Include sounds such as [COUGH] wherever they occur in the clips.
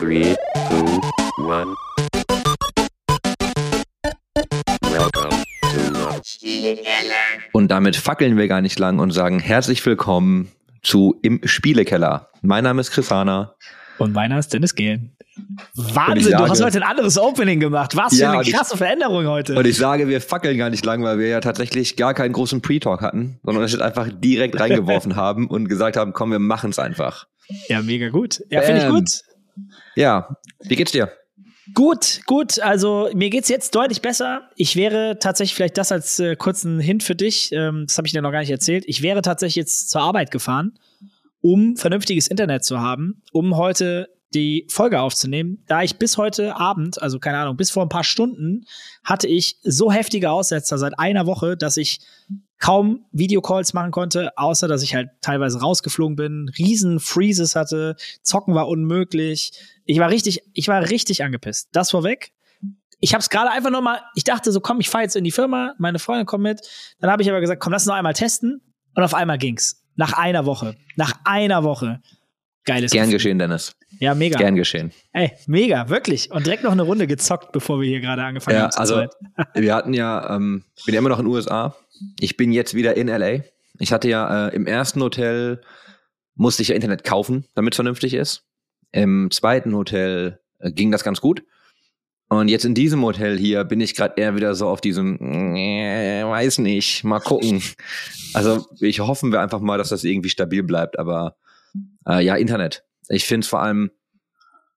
Three, two, one. Welcome to the Und damit fackeln wir gar nicht lang und sagen herzlich willkommen zu Im Spielekeller. Mein Name ist Chris Hahner. Und meiner ist Dennis Gehlen. Wahnsinn, sage- du hast heute ein anderes Opening gemacht. Was Ja, für eine und ich- krasse Veränderung heute. Und ich sage, wir fackeln gar nicht lang, weil wir ja tatsächlich gar keinen großen Pre-Talk hatten, sondern es jetzt einfach direkt reingeworfen [LAUGHS] haben und gesagt haben, komm, wir machen es einfach. ja, mega gut. Ja, finde ich Bam. gut. Ja, wie geht's dir? Gut, gut. Also mir geht's jetzt deutlich besser. Ich wäre tatsächlich vielleicht das als äh, kurzen Hint für dich. Ähm, das habe ich dir noch gar nicht erzählt. Ich wäre tatsächlich jetzt zur Arbeit gefahren, um vernünftiges Internet zu haben, um heute die Folge aufzunehmen. Da ich bis heute Abend, also keine Ahnung, bis vor ein paar Stunden, hatte ich so heftige Aussetzer seit einer Woche, dass ich kaum Videocalls machen konnte, außer dass ich halt teilweise rausgeflogen bin, riesen Freezes hatte, zocken war unmöglich. Ich war richtig, ich war richtig angepisst. Das vorweg. Ich habe es gerade einfach noch mal, ich dachte so, komm, ich fahre jetzt in die Firma, meine Freundin kommt mit. Dann habe ich aber gesagt, komm, lass noch einmal testen. Und auf einmal ging's. Nach einer Woche. Nach einer Woche. Geiles Gern Gefühl. geschehen, Dennis. Ja, mega. Gern geschehen. Ey, mega, wirklich. Und direkt noch eine Runde gezockt, bevor wir hier gerade angefangen Ja, haben. zu also zweit. [LAUGHS] wir hatten ja, ähm, ich bin ja immer noch in den USA. Ich bin jetzt wieder in LA. Ich hatte ja äh, im ersten Hotel musste ich ja Internet kaufen, damit es vernünftig ist. Im zweiten Hotel äh, ging das ganz gut. Und jetzt in diesem Hotel hier bin ich gerade eher wieder so auf diesem, äh, weiß nicht, mal gucken. Also ich hoffen wir einfach mal, dass das irgendwie stabil bleibt. Aber äh, ja, Internet. Ich finde es vor allem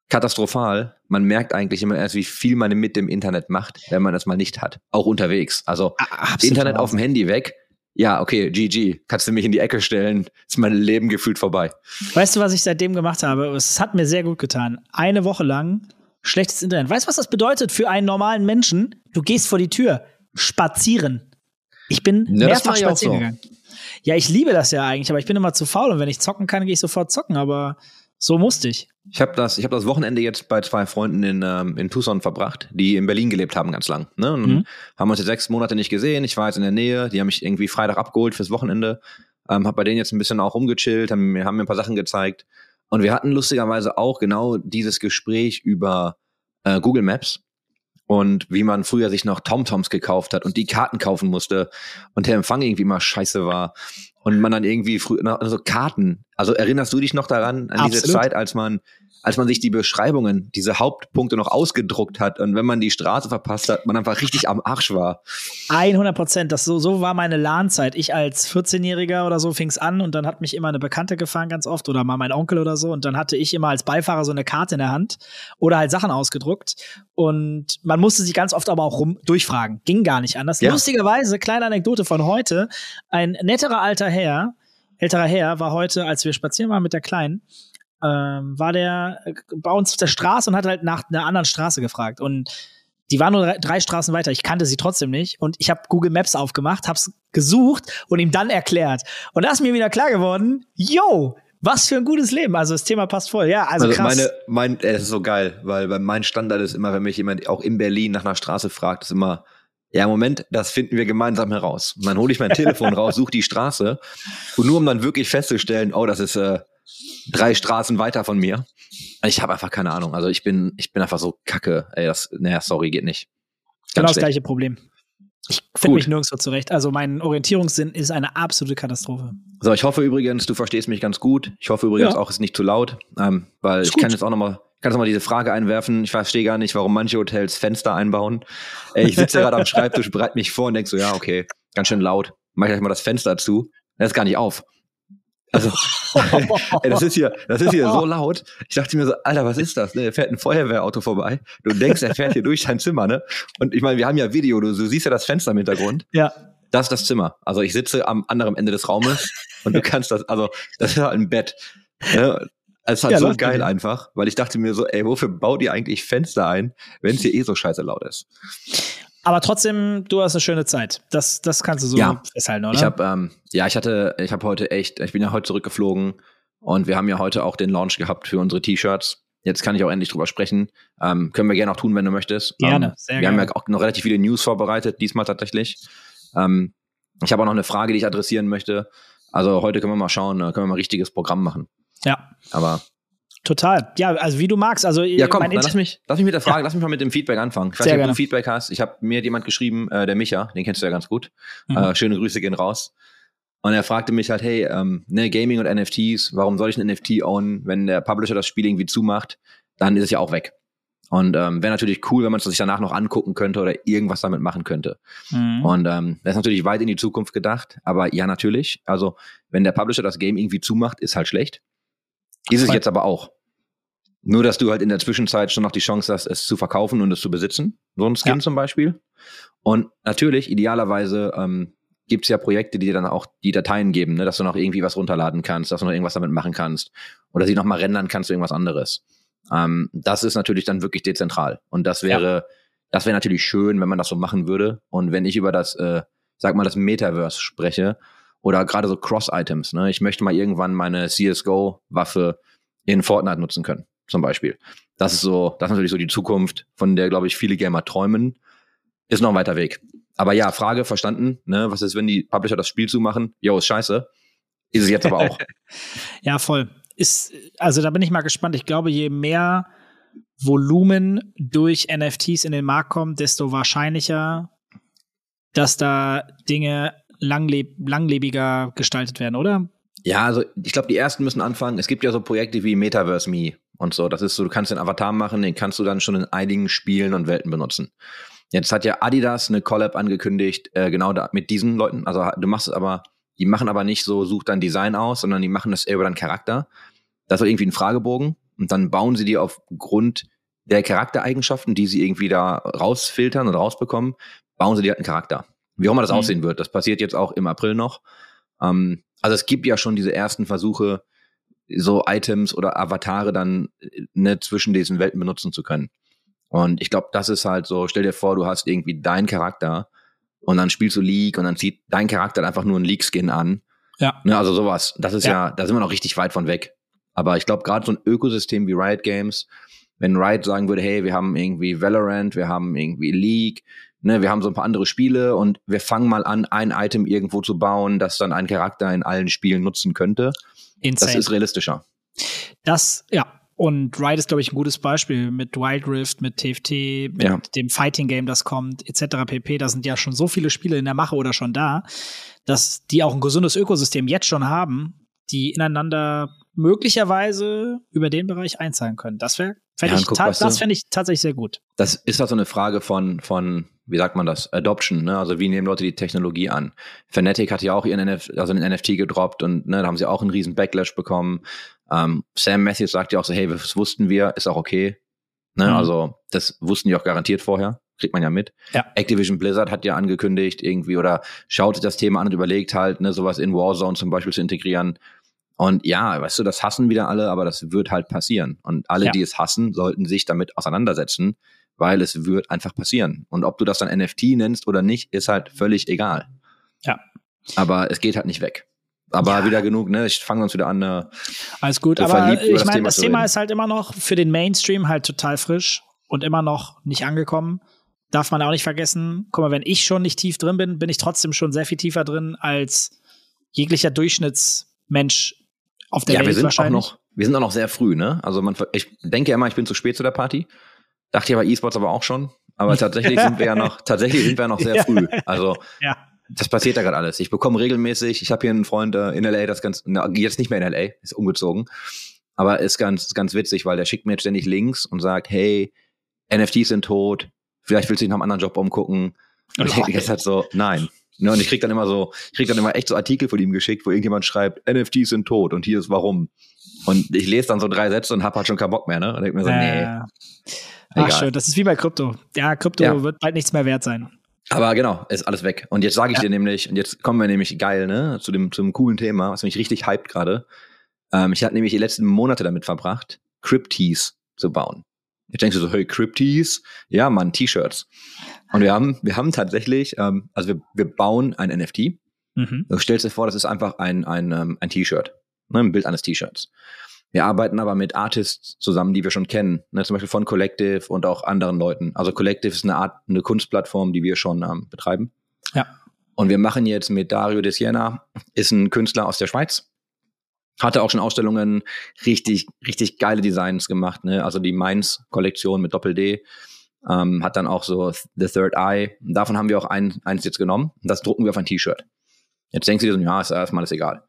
katastrophal. Man merkt eigentlich immer erst, wie viel man mit dem Internet macht, wenn man das mal nicht hat. Auch unterwegs. Also Absolut Internet auf dem. Handy weg. Ja, okay, GG. Kannst du mich in die Ecke stellen. Ist mein Leben gefühlt vorbei. Weißt du, was ich seitdem gemacht habe? Es hat mir sehr gut getan. Eine Woche lang schlechtes Internet. Weißt du, was das bedeutet für einen normalen Menschen? Du gehst vor die Tür, spazieren. Ich bin Ja, mehrfach spazieren so. gegangen. Ja, ich liebe das ja eigentlich, aber ich bin immer zu faul und wenn ich zocken kann, gehe ich sofort zocken, aber so musste ich. Ich habe das, ich hab das Wochenende jetzt bei zwei Freunden in, ähm, in Tucson verbracht, die in Berlin gelebt haben ganz lang. Ne? Und Mhm. haben uns jetzt sechs Monate nicht gesehen. Ich war jetzt in der Nähe. Die haben mich irgendwie Freitag abgeholt fürs Wochenende. Ähm, hab bei denen jetzt ein bisschen auch rumgechillt, haben, mir- haben mir ein paar Sachen gezeigt. Und wir hatten lustigerweise auch genau dieses Gespräch über äh, Google Maps und wie man früher sich noch TomToms gekauft hat und die Karten kaufen musste und der Empfang irgendwie immer scheiße war und man dann irgendwie früher noch also Karten. Also erinnerst du dich noch daran an diese Absolut. Zeit, als man als man sich die Beschreibungen, diese Hauptpunkte noch ausgedruckt hat und wenn man die Straße verpasst hat, man einfach richtig am Arsch war. 100 Prozent. Das so, so war meine LAN-Zeit. Ich als 14-Jähriger oder so fing's an und dann hat mich immer eine Bekannte gefahren ganz oft oder mal mein Onkel oder so und dann hatte ich immer als Beifahrer so eine Karte in der Hand oder halt Sachen ausgedruckt und man musste sich ganz oft aber auch rum durchfragen. Ging gar nicht anders. Ja. Lustigerweise, kleine Anekdote von heute, ein netterer alter Herr, älterer Herr war heute, als wir spazieren waren mit der Kleinen, ähm, war der äh, bei uns auf der Straße und hat halt nach einer anderen Straße gefragt und die war nur drei, Straßen weiter. Ich kannte sie trotzdem nicht. Und ich habe Google Maps aufgemacht, hab's gesucht und ihm dann erklärt. Und da ist mir wieder klar geworden, yo, was für ein gutes Leben. Also das Thema passt voll. Ja, also, Also, krass. meine, mein, äh, das ist so geil, weil mein Standard ist immer, wenn mich jemand auch in Berlin nach einer Straße fragt, ist immer, ja, Moment, das finden wir gemeinsam heraus. Und dann hole ich mein Telefon raus, suche die Straße und nur um dann wirklich festzustellen, oh, das ist äh, drei Straßen weiter von mir. Ich habe einfach keine Ahnung. Also ich bin, ich bin einfach so kacke. Ey, das, naja, sorry, geht nicht. genau das gleiche Problem. Ich finde mich nirgendwo zurecht. Also mein Orientierungssinn ist eine absolute Katastrophe. So, ich hoffe übrigens, du verstehst mich ganz gut. Ich hoffe übrigens Ja. auch, es ist nicht zu laut, ähm, weil Ist ich kann gut. jetzt auch noch mal, kann jetzt noch mal diese Frage einwerfen. Ich verstehe gar nicht, warum manche Hotels Fenster einbauen. Ey, ich sitze gerade am [LAUGHS] Schreibtisch, bereite mich vor und denk so, ja, okay, ganz schön laut. Mach gleich mal das Fenster zu. Das ist gar nicht auf. Also, [LAUGHS] ey, das ist hier, das ist hier so laut. Ich dachte mir so, Alter, was ist das? Ne? Da fährt ein Feuerwehrauto vorbei. Du denkst, er fährt hier [LAUGHS] durch dein Zimmer, ne? Und ich meine, wir haben ja Video, du, du siehst ja das Fenster im Hintergrund. Ja. Das ist das Zimmer. Also ich sitze am anderen Ende des Raumes und du kannst das, also das ist halt ein Bett. Ne? Es ist halt Ja, so geil dir. einfach, weil ich dachte mir so, ey, wofür baut ihr eigentlich Fenster ein, wenn es hier eh so scheiße laut ist? Aber trotzdem, du hast eine schöne Zeit. Das, das kannst du so Ja. festhalten, oder? Ich habe, ähm, ja, ich hatte, ich habe heute echt, ich bin ja heute zurückgeflogen und wir haben ja heute auch den Launch gehabt für unsere T-Shirts. Jetzt kann ich auch endlich drüber sprechen. Ähm, können wir gerne auch tun, wenn du möchtest. Gerne, ähm, sehr Wir gerne. haben ja auch noch relativ viele News vorbereitet, diesmal tatsächlich. Ähm, ich habe auch noch eine Frage, die ich adressieren möchte. Also heute können wir mal schauen, äh, können wir mal ein richtiges Programm machen. ja. Aber Total. Ja, also wie du magst. Also Ja, komm, lass mich, lass mich mit der Frage, lass mich mal mit dem Feedback anfangen. Ich weiß Sehr nicht, ob gerne. du Feedback hast. Ich habe mir jemand geschrieben, äh, der Micha, den kennst du ja ganz gut. Mhm. Äh, schöne Grüße gehen raus. Und er fragte mich halt, hey, ähm, ne, Gaming und NFTs, warum soll ich ein NFT ownen, wenn der Publisher das Spiel irgendwie zumacht, dann ist es ja auch weg. Und ähm, wäre natürlich cool, wenn man es sich danach noch angucken könnte oder irgendwas damit machen könnte. Mhm. Und ähm, das ist natürlich weit in die Zukunft gedacht, aber ja, natürlich. Also, wenn der Publisher das Game irgendwie zumacht, ist halt schlecht. Ist es jetzt aber auch. Nur, dass du halt in der Zwischenzeit schon noch die Chance hast, es zu verkaufen und es zu besitzen. So ein Skin Ja. zum Beispiel. Und natürlich, idealerweise, ähm, gibt es ja Projekte, die dir dann auch die Dateien geben, ne? dass du noch irgendwie was runterladen kannst, dass du noch irgendwas damit machen kannst. Oder sie noch mal rendern kannst zu irgendwas anderes. Ähm, das ist natürlich dann wirklich dezentral. Und das wäre, das wäre natürlich schön, wenn man das so machen würde. Und wenn ich über das, äh, sag mal, das Metaverse spreche, oder gerade so Cross-Items, ne? Ich möchte mal irgendwann meine CSGO-Waffe in Fortnite nutzen können, zum Beispiel. Das ist so, das ist natürlich so die Zukunft, von der, glaube ich, viele Gamer träumen. Ist noch ein weiter Weg. Aber ja, Frage verstanden, ne? Was ist, wenn die Publisher das Spiel zumachen? Jo, ist scheiße. Ist es jetzt aber auch. [LAUGHS] Ja, voll. Ist, also da bin ich mal gespannt. Ich glaube, je mehr Volumen durch NFTs in den Markt kommt, desto wahrscheinlicher, dass da Dinge langleb langlebiger gestaltet werden, oder? Ja, also ich glaube, die ersten müssen anfangen. Es gibt ja so Projekte wie Metaverse Me und so. Das ist so, du kannst den Avatar machen, den kannst du dann schon in einigen Spielen und Welten benutzen. Jetzt hat ja Adidas eine Collab angekündigt, äh, genau da, mit diesen Leuten. Also du machst es aber, die machen aber nicht so, such dein Design aus, sondern die machen das eher über deinen Charakter. Das ist irgendwie ein Fragebogen und dann bauen sie dir aufgrund der Charaktereigenschaften, die sie irgendwie da rausfiltern und rausbekommen, bauen sie dir halt einen Charakter. Wie auch immer das Mhm. aussehen wird. Das passiert jetzt auch im April noch. Ähm, also es gibt ja schon diese ersten Versuche, so Items oder Avatare dann äh, ne, zwischen diesen Welten benutzen zu können. Und ich glaube, das ist halt so, stell dir vor, du hast irgendwie deinen Charakter und dann spielst du League und dann zieht dein Charakter einfach nur einen League-Skin an. Ja. Ne, also sowas. Das ist ja. Ja. da sind wir noch richtig weit von weg. Aber ich glaube, gerade so ein Ökosystem wie Riot Games, wenn Riot sagen würde, hey, wir haben irgendwie Valorant, wir haben irgendwie League, ne, wir haben so ein paar andere Spiele und wir fangen mal an, ein Item irgendwo zu bauen, das dann ein Charakter in allen Spielen nutzen könnte. Insane. Das ist realistischer. Das, ja. Und Ride ist, glaube ich, ein gutes Beispiel mit Wild Rift, mit TFT, mit Ja. dem Fighting Game, das kommt, etc. pp. Da sind ja schon so viele Spiele in der Mache oder schon da, dass die auch ein gesundes Ökosystem jetzt schon haben, die ineinander möglicherweise über den Bereich einzahlen können. Das wäre, fände Ja, ich, guck, das fände ich tatsächlich sehr gut. das ist halt so eine Frage von, von, wie sagt man das, Adoption, ne? Also wie nehmen Leute die Technologie an? Fnatic hat ja auch ihren NF, also einen NFT gedroppt und ne, da haben sie auch einen riesen Backlash bekommen. Ähm, Sam Matthews sagt ja auch so, hey, das wussten wir, ist auch okay. Ne? Mhm. Also das wussten die auch garantiert vorher, kriegt man ja mit. Ja. Activision Blizzard hat ja angekündigt irgendwie oder schaut sich das Thema an und überlegt halt, ne, sowas in Warzone zum Beispiel zu integrieren. Und ja, weißt du, das hassen wieder alle, aber das wird halt passieren. Und alle, Ja. die es hassen, sollten sich damit auseinandersetzen, weil es wird einfach passieren. Und ob du das dann NFT nennst oder nicht, ist halt völlig egal. Ja. Aber es geht halt nicht weg. Aber Ja. wieder genug, ne? Ich fange uns wieder an. Äh, Alles gut, So aber verliebt über ich meine, das Thema ist halt immer noch für den Mainstream halt total frisch und immer noch nicht angekommen. Darf man auch nicht vergessen. Guck mal, wenn ich schon nicht tief drin bin, bin ich trotzdem schon sehr viel tiefer drin als jeglicher Durchschnittsmensch auf der ja, Welt wir sind auch noch, wir sind auch noch sehr früh, ne? Also man, ich denke ja immer, ich bin zu spät zu der Party. Dachte ja bei E-Sports aber auch schon. Aber tatsächlich sind wir ja noch, [LAUGHS] tatsächlich sind wir noch sehr Ja. früh. Also Ja. das passiert da gerade alles. Ich bekomme regelmäßig, ich habe hier einen Freund äh, in LA, das ganz, na, jetzt nicht mehr in LA, ist umgezogen. Aber ist ganz, ganz witzig, weil der schickt mir jetzt ständig Links und sagt, hey, NFTs sind tot, vielleicht willst du dich nach einem anderen Job umgucken. Und ich denke ganze Zeit so, nein. Ne, und ich krieg dann immer so, ich krieg dann immer echt so Artikel von ihm geschickt, wo irgendjemand schreibt, NFTs sind tot und hier ist warum. Und ich lese dann so drei Sätze und hab halt schon keinen Bock mehr, ne? Und denk mir so, nee, Äh, Ach, egal. schön. Das ist wie bei Krypto. Ja, Krypto Ja. wird bald nichts mehr wert sein. Aber genau, ist alles weg. Und jetzt sage ich Ja. dir nämlich, und jetzt kommen wir nämlich geil, ne, zu dem, zum coolen Thema, was mich richtig hypt gerade. Ähm, ich hatte nämlich die letzten Monate damit verbracht, Cryptees zu bauen. Jetzt denkst du so, hey, Cryptees? Ja, Mann, T-Shirts. Und wir haben, wir haben tatsächlich, ähm, also wir, wir bauen ein NFT. Mhm. Du stellst dir vor, das ist einfach ein, ein, ähm, ein T-Shirt. Ne, ein Bild eines T-Shirts. Wir arbeiten aber mit Artists zusammen, die wir schon kennen. Ne, zum Beispiel von Collective und auch anderen Leuten. Also Collective ist eine Art, eine Kunstplattform, die wir schon ähm, betreiben. Ja. Und wir machen jetzt mit Dario de Siena, ist ein Künstler aus der Schweiz. Hatte auch schon Ausstellungen, richtig, richtig geile Designs gemacht, ne? Also die Mainz-Kollektion mit Doppel-D. Ähm, hat dann auch so The Third Eye. Davon haben wir auch ein, eins jetzt genommen. Das drucken wir auf ein T-Shirt. Jetzt denkst du dir so, ja, ist erstmal alles egal.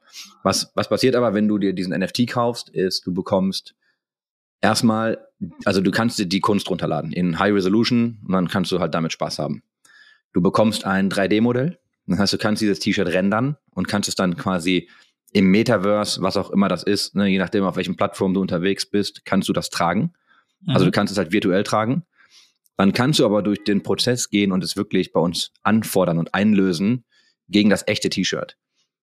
Was, was passiert aber, wenn du dir diesen NFT kaufst, ist, du bekommst erstmal, also du kannst dir die Kunst runterladen in High Resolution und dann kannst du halt damit Spaß haben. Du bekommst ein 3D-Modell. Das heißt, du kannst dieses T-Shirt rendern und kannst es dann quasi im Metaverse, was auch immer das ist, ne, je nachdem, auf welchen Plattform du unterwegs bist, kannst du das tragen. Also Mhm. du kannst es halt virtuell tragen. Dann kannst du aber durch den Prozess gehen und es wirklich bei uns anfordern und einlösen gegen das echte T-Shirt.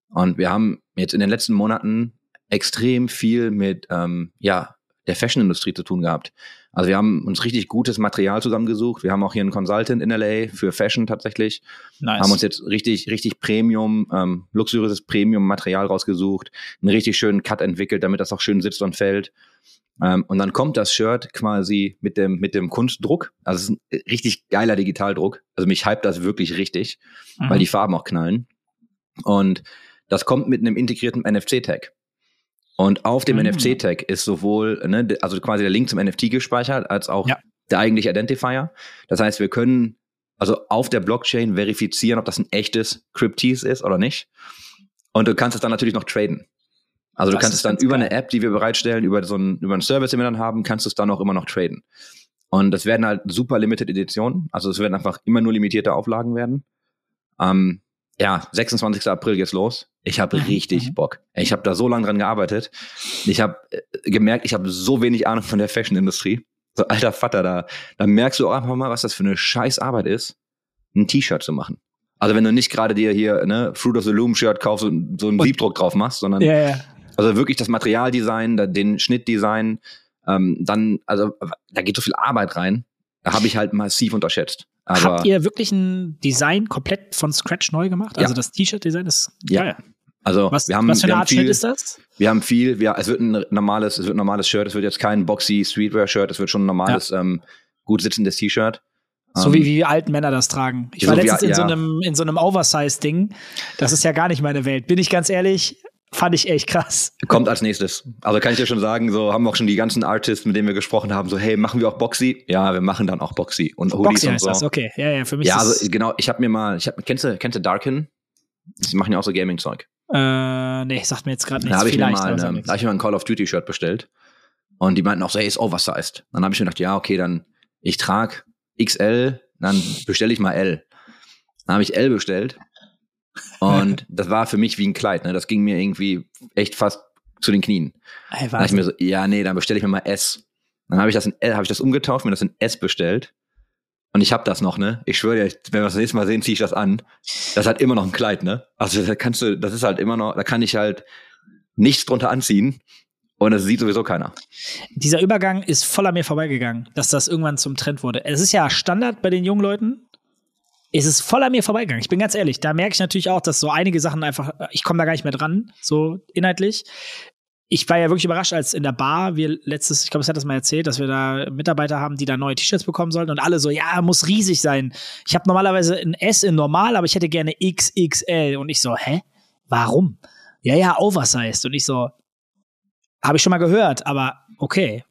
Und wir haben jetzt in den letzten Monaten extrem viel mit ähm, ja, der Fashion-Industrie zu tun gehabt. Also wir haben uns richtig gutes Material zusammengesucht. Wir haben auch hier einen Consultant in LA für Fashion tatsächlich. Nice. Haben uns jetzt richtig, richtig Premium, ähm, luxuriöses Premium-Material rausgesucht, einen richtig schönen Cut entwickelt, damit das auch schön sitzt und fällt. Ähm, und dann kommt das Shirt quasi mit dem, mit dem Kunstdruck. Also es ist ein richtig geiler Digitaldruck. Also mich hypt das wirklich richtig, Mhm. weil die Farben auch knallen. Und das kommt mit einem integrierten NFC-Tag. Und auf dem Mhm. NFC-Tag ist sowohl, ne, also quasi der Link zum NFT gespeichert, als auch Ja. der eigentliche Identifier. Das heißt, wir können also auf der Blockchain verifizieren, ob das ein echtes Cryptease ist oder nicht. Und du kannst es dann natürlich noch traden. Also du Das kannst es dann über geil. eine App, die wir bereitstellen, über so einen, über einen Service, den wir dann haben, kannst du es dann auch immer noch traden. Und das werden halt super Limited Editionen. Also es werden einfach immer nur limitierte Auflagen werden. Ähm, ja, 26. April geht's los. Ich habe Mhm, richtig mhm. Bock. Ich habe da so lange dran gearbeitet. Ich habe äh, gemerkt, ich habe so wenig Ahnung von der Fashion-Industrie. So alter Vater, da, da merkst du auch einfach mal, was das für eine scheiß Arbeit ist, ein T-Shirt zu machen. Also wenn du nicht gerade dir hier ne Fruit of the Loom Shirt kaufst und so einen Und- Siebdruck drauf machst, sondern ja, ja. Also wirklich das Materialdesign, den Schnittdesign, ähm, dann, also da geht so viel Arbeit rein. Da habe ich halt massiv unterschätzt. Aber Habt ihr wirklich ein Design komplett von Scratch neu gemacht? Also Ja. das T-Shirt-Design ist Ja. geil. also Was, wir haben, was für eine Art viel, ist das? wir haben viel, wir, es wird ein normales, es wird ein normales Shirt, es wird jetzt kein boxy Streetwear-Shirt, es wird schon ein normales, ähm, gut sitzendes T-Shirt. So Ähm, wie, wie alten Männer das tragen. Ich so war wie- letztens in, so ja. einem, in so einem Oversize-Ding. Das ist ja gar nicht meine Welt. Bin ich ganz ehrlich, fand ich echt krass. Kommt als nächstes. Also kann ich dir schon sagen, so haben auch schon die ganzen Artists, mit denen wir gesprochen haben, so hey, machen wir auch Boxy? Ja, wir machen dann auch Boxy und Hoodies Boxy und heißt so. das, okay. Ja, ja, für mich Ja, ist also genau, ich habe mir mal, ich hab, kennst du, kennst du Darkin? Die machen ja auch so Gaming-Zeug. äh, nee, sagt mir jetzt gerade Da nichts. habe ich, mir mal nichts. da hab ich mir mal ein Call of Duty-Shirt bestellt. Und die meinten auch so, hey, ist oversized. Dann habe ich mir gedacht, ja, okay, dann ich trag XL, dann bestelle ich mal L. Dann habe ich L bestellt. Und das war für mich wie ein Kleid. Ne? Das ging mir irgendwie echt fast zu den Knien. Ey, Dann dachte ich mir so, ja, nee, dann bestelle ich mir mal S. Dann habe ich das in L, habe ich das umgetauft, mir das in S bestellt. Und ich habe das noch, ne? Ich schwöre dir, wenn wir das nächste Mal sehen, ziehe ich das an. Das halt immer noch ein Kleid, ne? Also da kannst du, das ist halt immer noch, da kann ich halt nichts drunter anziehen. Und das sieht sowieso keiner. Dieser Übergang ist voll an mir vorbeigegangen, dass das irgendwann zum Trend wurde. Es ist ja Standard bei den jungen Leuten. Es ist voll an mir vorbeigegangen. Ich bin ganz ehrlich. Da merke ich natürlich auch, dass so einige Sachen einfach, ich komme da gar nicht mehr dran, so inhaltlich. Ich war ja wirklich überrascht, als in der Bar wir letztes, ich glaube, es hat das mal erzählt, dass wir da Mitarbeiter haben, die da neue T-Shirts bekommen sollten und alle so, ja, muss riesig sein. Ich habe normalerweise ein S in normal, aber ich hätte gerne XXL und ich so, hä? Warum? Ja, ja, oversized und ich so, habe ich schon mal gehört, aber okay.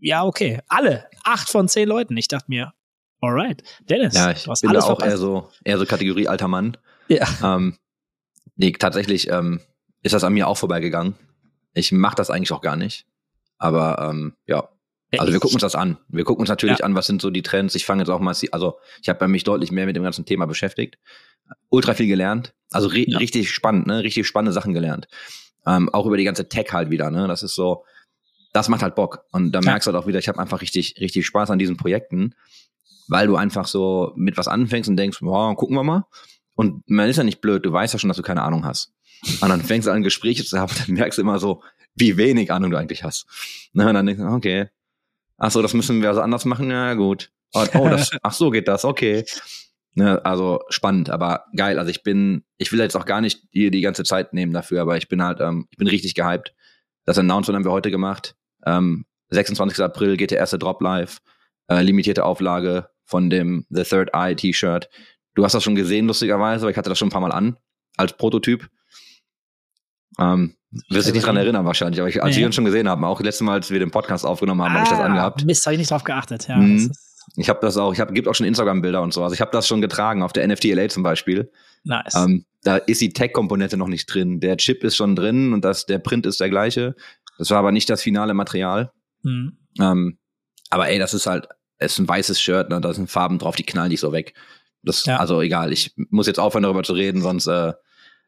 Ja, okay. Alle. Acht von zehn Leuten. Ich dachte mir, alright. Dennis, Ja, ich du hast bin da alles auch eher so, eher so Kategorie alter Mann. Ja. Ähm, nee, tatsächlich ähm, ist das an mir auch vorbeigegangen. Ich mache das eigentlich auch gar nicht. Aber ähm, ja, also wir gucken uns das an. Wir gucken uns natürlich Ja. an, was sind so die Trends. Ich fange jetzt auch mal, also ich habe mich deutlich mehr mit dem ganzen Thema beschäftigt. Ultra viel gelernt. Also ri Ja. richtig spannend, ne? Richtig spannende Sachen gelernt. Ähm, auch über die ganze Tech halt wieder, ne? Das ist so, das macht halt Bock. Und da Ja. merkst du halt auch wieder, ich habe einfach richtig, richtig Spaß an diesen Projekten, weil du einfach so mit was anfängst und denkst, wow, gucken wir mal. Und man ist ja nicht blöd, du weißt ja schon, dass du keine Ahnung hast. Und dann fängst du an, Gespräche zu haben, [LAUGHS] dann merkst du immer so, wie wenig Ahnung du eigentlich hast. Ne, und dann denkst du, okay. Ach so, das müssen wir also anders machen? Ja, gut. Und, oh, das, [LAUGHS] ach so geht das, okay. Ne, also spannend, aber geil. Also ich bin, ich will jetzt auch gar nicht hier die ganze Zeit nehmen dafür, aber ich bin halt, ähm, ich bin richtig gehypt. Das Announcement haben wir heute gemacht. Ähm, 26. April geht der erste Drop live. Äh, limitierte Auflage von dem The Third Eye T-Shirt. Du hast das schon gesehen, lustigerweise, weil ich hatte das schon ein paar Mal an, als Prototyp. Ähm, Wirst dich nicht dran erinnern wahrscheinlich, aber ich, als Nee. wir uns schon gesehen haben, auch letztes Mal, als wir den Podcast aufgenommen haben, habe ich das angehabt. Ah, Mist, habe ich nicht drauf geachtet. Ja, Mhm. Ich habe das auch, ich habe, gibt auch schon Instagram-Bilder und so. Also ich habe das schon getragen auf der NFT LA zum Beispiel. nice. Ähm, da ist die Tech-Komponente noch nicht drin. Der Chip ist schon drin und das, der Print ist der gleiche. Das war aber nicht das finale Material. Mhm. Ähm, aber ey, das ist halt, ist ein weißes Shirt, ne? da sind Farben drauf, die knallen nicht so weg. Das, Ja. also egal, ich muss jetzt aufhören darüber zu reden, sonst äh,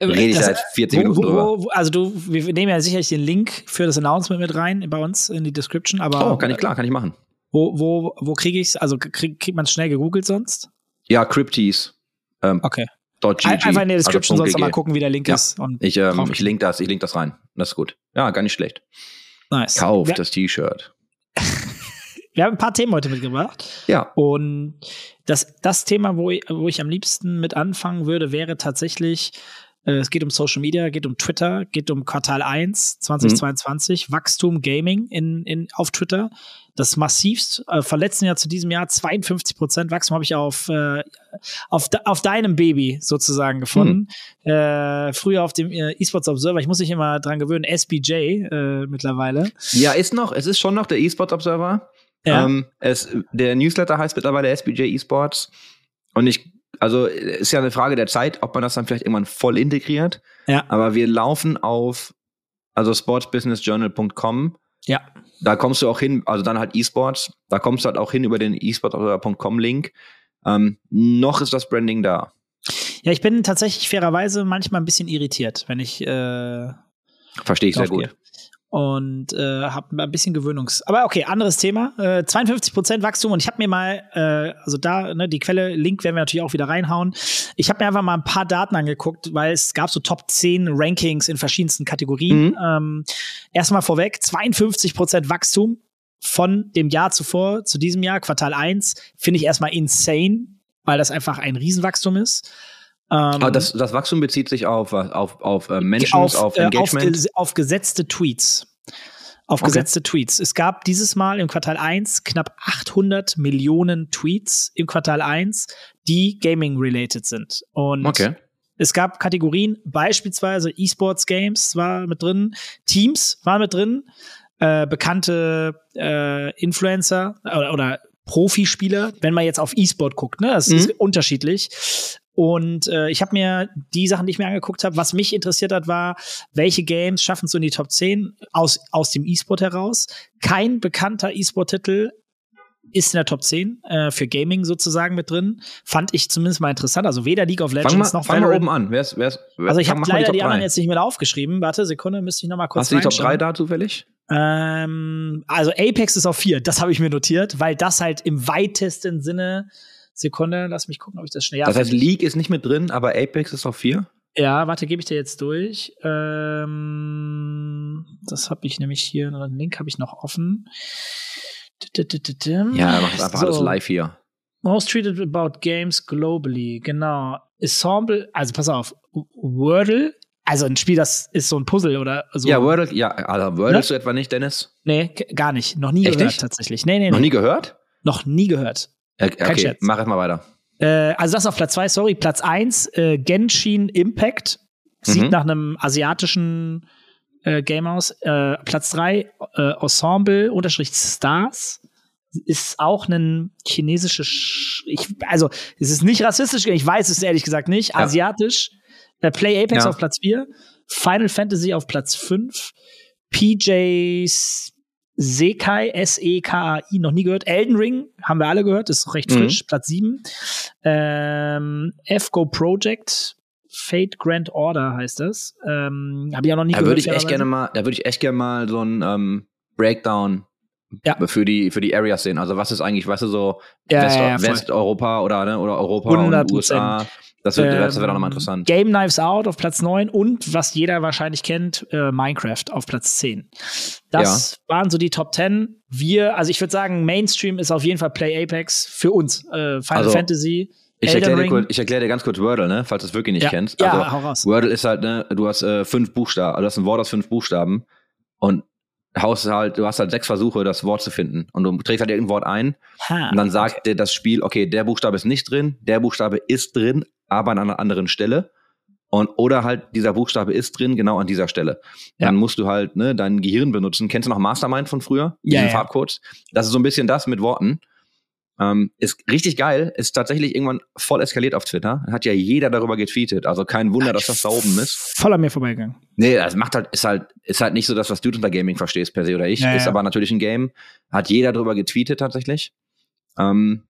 rede ich Das- seit 40 Wo, Minuten drüber. also du, wir nehmen ja sicherlich den Link für das Announcement mit rein bei uns in die Description, aber Oh, kann ich klar, kann ich machen. wo, wo, wo kriege ich's? Also krieg, kriegt man es schnell gegoogelt sonst? Ja, Crypties. Ähm, Okay. .gg, Einfach in der Description also sonst mal gucken, wie der Link Ja. ist. Ich, ähm, ich link das, ich link das rein. Das ist gut. Ja, gar nicht schlecht. nice. Kauft wir, das T-Shirt. Wir haben ein paar Themen heute mitgebracht. Ja. Und das, das Thema, wo ich, wo ich am liebsten mit anfangen würde, wäre tatsächlich, äh, es geht um Social Media, geht um Twitter, geht um Quartal 1 2022, Wachstum Gaming in, in, auf Twitter. Das massivst, äh, von letzten Jahr zu diesem Jahr 52 Prozent Wachstum habe ich auf, äh, auf, de, auf deinem Baby sozusagen gefunden. Äh, früher auf dem äh, eSports Observer, ich muss mich immer dran gewöhnen, SBJ äh, mittlerweile. Ja, ist noch, es ist schon noch der eSport Observer. Ja. Ähm, es, der Newsletter heißt mittlerweile SBJ eSports. Und ich, also ist ja eine Frage der Zeit, ob man das dann vielleicht irgendwann voll integriert. Ja. Aber wir laufen auf, also sportsbusinessjournal.com. Ja. Da kommst du auch hin, also dann halt eSports. Da kommst du halt auch hin über den esportsobserver.com Link. Ähm, noch ist das Branding da. Ja, ich bin tatsächlich fairerweise manchmal ein bisschen irritiert, wenn ich äh, Verstehe ich sehr drauf gehe. Und äh, habe ein bisschen Gewöhnungs. Aber okay, anderes Thema. Äh, 52% Wachstum und ich habe mir mal, äh, also da, ne, die Quelle, Link werden wir natürlich auch wieder reinhauen. Ich habe mir einfach mal ein paar Daten angeguckt, weil es gab so Top 10 Rankings in verschiedensten Kategorien. Mhm. Ähm, erstmal vorweg, 52% Wachstum von dem Jahr zuvor zu diesem Jahr, Quartal 1, finde ich erstmal insane, weil das einfach ein Riesenwachstum ist. Ähm, Aber das, das Wachstum bezieht sich auf, auf, auf äh, Menschen, auf, auf, auf äh, auf, Engagement. ges- auf gesetzte Tweets. Auf Okay. gesetzte Tweets. Es gab dieses Mal im Quartal 1 knapp 800 Millionen Tweets im Quartal 1, die Gaming-related sind. Und okay. es gab Kategorien, beispielsweise E-Sports Games war mit drin, Teams war mit drin, äh, bekannte äh, Influencer oder, oder Profispieler, wenn man jetzt auf E-Sport guckt, ne? Das ist Mhm. unterschiedlich. Und äh, ich habe mir die Sachen, die ich mir angeguckt habe, was mich interessiert hat, war, welche Games schaffen es so in die Top 10 aus, aus dem E-Sport heraus. Kein bekannter E-Sport-Titel ist in der Top 10 äh, für Gaming sozusagen mit drin. Fand ich zumindest mal interessant. Also weder League of Legends Fang mal, noch fang mal Valorant. oben an. Wer ist, wer ist, wer, Also ich habe leider die, Top anderen jetzt nicht mit aufgeschrieben. Warte, Sekunde, müsste ich noch mal kurz Hast du die Top 3 reinschauen. da zufällig? Ähm, also Apex ist auf 4, das habe ich mir notiert, weil das halt im weitesten Sinne Sekunde, lass mich gucken, ob ich das schnell. Ja, das heißt. League ist nicht mit drin, aber Apex ist auf 4. Ja, warte, gebe ich dir jetzt durch. Ähm, das habe ich nämlich hier, einen Link habe ich noch offen. Ja, er macht einfach So. alles live hier. Most treated about games globally, genau. Ensemble, also pass auf, Wordle, also ein Spiel, das ist so ein Puzzle oder so. Ja, Wordle, ja, also Wordlest Ne? du etwa nicht, Dennis? Nee, gar nicht. Noch nie Echt gehört nicht? tatsächlich. Nee, nee, nee. Noch nie gehört? Noch nie gehört. Kein okay, Scherz. mach erstmal weiter. Äh, also das auf Platz zwei, sorry. Platz eins äh, Genshin Impact. Sieht Mhm. nach einem asiatischen äh, Game. Äh, Platz drei äh, Ensemble unterstrich Stars. Ist auch ein chinesisches, Sch ich, also es ist nicht rassistisch, ich weiß es ehrlich gesagt nicht, Ja. asiatisch. Äh, Play Apex Ja. auf Platz 4, Final Fantasy auf Platz 5, PJ Sekai, S-E-K-A-I, noch nie gehört. Elden Ring, haben wir alle gehört, ist recht Mhm. frisch, Platz 7. Ähm, FGO Project, Fate Grand Order heißt das. Ähm, Habe ich auch noch nie Da gehört. würde ich echt gerne mal, da würde ich echt gerne mal so ein ähm, Breakdown Ja. für die für die Areas sehen. Also was ist eigentlich, weißt du, so Ja, West, ja. Westeuropa oder ne, oder Europa und 100%. USA. Das wird, das wird auch nochmal Ähm, interessant. Game Knives Out auf Platz 9 und was jeder wahrscheinlich kennt, äh, Minecraft auf Platz 10. Das waren so die Top 10. Wir, also ich würde sagen, Mainstream ist auf jeden Fall Play Apex für uns. Äh, Final Also, Fantasy. Ich erkläre dir, erklär dir ganz kurz Wordle, ne, falls du es wirklich nicht Ja. kennst. Ja, also, hau raus. Wordle ist halt, ne, du hast äh, fünf Buchstaben, also du hast ein Wort aus fünf Buchstaben und haust halt, du hast halt sechs Versuche, das Wort zu finden. Und du trägst halt irgendein Wort ein Ha, und dann sagt dir das Spiel, okay, der Buchstabe ist nicht drin, der Buchstabe ist drin, aber an einer anderen Stelle. Und, oder halt dieser Buchstabe ist drin, genau an dieser Stelle. Ja. Dann musst du halt ne, dein Gehirn benutzen. Kennst du noch Mastermind von früher? Ja, Diesen ja. Farbcodes? Das ist so ein bisschen das mit Worten. Ähm, ist richtig geil, ist tatsächlich irgendwann voll eskaliert auf Twitter. Hat ja jeder darüber getweetet. Also kein Wunder, dass das da oben ist. Voll an mir vorbeigegangen. Nee, das macht halt, ist halt, ist halt nicht so das, was du unter Gaming verstehst per se oder ich. Ja, ist ja. aber natürlich ein Game. Hat jeder darüber getweetet tatsächlich. Ähm,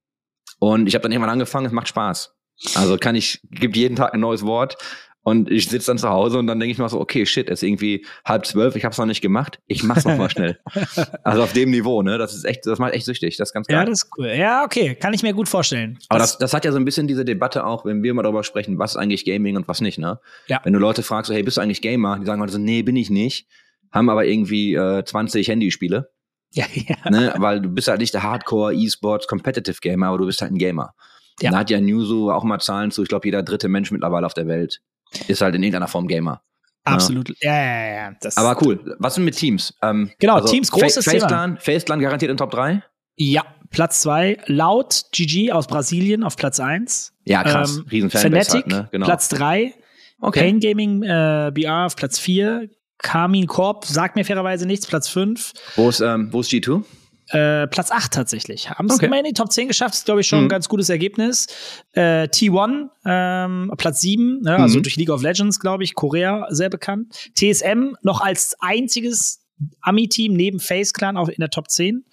und ich habe dann irgendwann angefangen, es macht Spaß. Also kann ich, gibt jeden Tag ein neues Wort. Und ich sitze dann zu Hause und dann denke ich mir so, okay, shit, es ist irgendwie halb zwölf, ich habe es noch nicht gemacht, ich mach's noch mal schnell. [LAUGHS] also auf dem Niveau, ne? Das ist echt, das macht echt süchtig, das ist ganz geil. Ja, das ist cool. Ja, okay, kann ich mir gut vorstellen. Aber das, das hat ja so ein bisschen diese Debatte auch, wenn wir mal darüber sprechen, was ist eigentlich Gaming und was nicht, ne? Ja. Wenn du Leute fragst, so, hey, bist du eigentlich Gamer? Die sagen halt so, nee, bin ich nicht. Haben aber irgendwie äh, 20 Handyspiele, [LAUGHS] ja, ja. ne? Weil du bist halt nicht der Hardcore E-Sports Competitive Gamer, aber du bist halt ein Gamer. Ja. Da hat ja Newso auch mal Zahlen zu, ich glaube, jeder dritte Mensch mittlerweile auf der Welt ist halt in irgendeiner Form Gamer. Absolut. Ja, ja, ja. Das, Aber cool. Was sind mit Teams? Ähm, Genau, Teams, großes Fa Thema. Faceclan garantiert in Top 3? ja, Platz zwei laut GG aus Brasilien auf Platz eins Ja, krass. Ähm, Riesen Fanbase Fnatic, halt, ne? Genau. Platz drei okay. Pain Gaming äh, BR auf Platz vier Carmin Corp sagt mir fairerweise nichts, Platz fünf Wo ist, ähm, wo ist G2? Äh, Platz 8 tatsächlich. Haben es Okay. immer in die Top 10 geschafft, ist, glaube ich, schon Mhm. ein ganz gutes Ergebnis. Äh, T1, ähm, Platz 7, ne, also Mhm. durch League of Legends, glaube ich, Korea sehr bekannt. TSM noch als einziges Ami-Team neben Face Clan auch in der Top 10,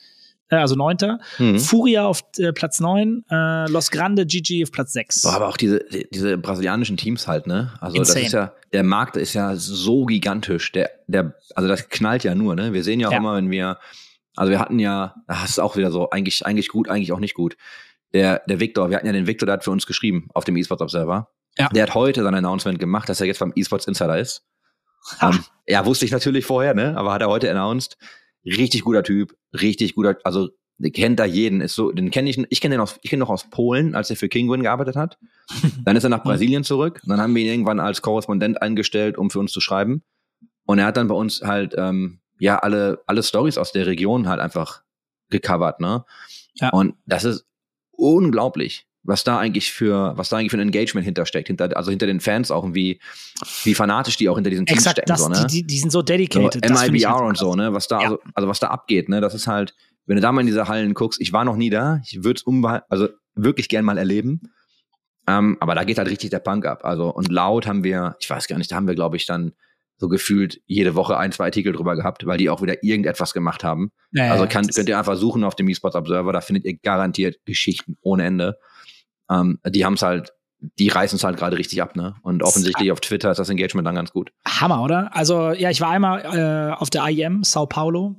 äh, also 9. Mhm. Furia auf äh, Platz 9, äh, Los Grande GG auf Platz 6. Boah, aber auch diese, die- diese brasilianischen Teams halt, ne? Also Insane. das ist ja, der Markt ist ja so gigantisch. Der, der, also das knallt ja nur, ne? Wir sehen ja auch Ja. immer, wenn wir, also wir hatten ja, das ist auch wieder so, eigentlich, eigentlich gut, eigentlich auch nicht gut. Der, der Victor, wir hatten ja den Victor, der hat für uns geschrieben auf dem eSports Observer. Ja. Der hat heute sein Announcement gemacht, dass er jetzt beim eSports Insider ist. Ha. Ähm, ja, wusste ich natürlich vorher, ne? Aber hat er heute announced. Richtig guter Typ, richtig guter, also kennt da jeden, ist so, den kenne ich, ich kenne den aus, ich kenne noch aus Polen, als er für Kingwin gearbeitet hat. [LAUGHS] Dann ist er nach Brasilien zurück. Und dann haben wir ihn irgendwann als Korrespondent eingestellt, um für uns zu schreiben. Und er hat dann bei uns halt ähm, ja alle alle Stories aus der Region halt einfach gecovert, ne? Ja. Und das ist unglaublich, was da eigentlich für was da eigentlich für ein Engagement hintersteckt, hinter also hinter den Fans auch und wie wie fanatisch die auch hinter diesen Teams stecken, das, so, ne? die, die, sind so So, dedicated. das finde ich MIBR halt und so, ne? Was da, Ja. also, also was da abgeht, ne? Das ist halt, wenn du da mal in diese Hallen guckst, ich war noch nie da, ich würde es also wirklich gern mal erleben. Ähm, aber da geht halt richtig der Punk ab. Also, und laut haben wir, ich weiß gar nicht, da haben wir, glaube ich, dann so gefühlt jede Woche ein, zwei Artikel drüber gehabt, weil die auch wieder irgendetwas gemacht haben. Ja, ja, also kann, könnt ihr einfach suchen auf dem eSports Observer, da findet ihr garantiert Geschichten ohne Ende. Ähm, die haben es halt, die reißen es halt gerade richtig ab, ne? Und offensichtlich auf Twitter ist das Engagement dann ganz gut. Hammer, oder? Also, ja, ich war einmal äh, auf der IEM, Sao Paulo.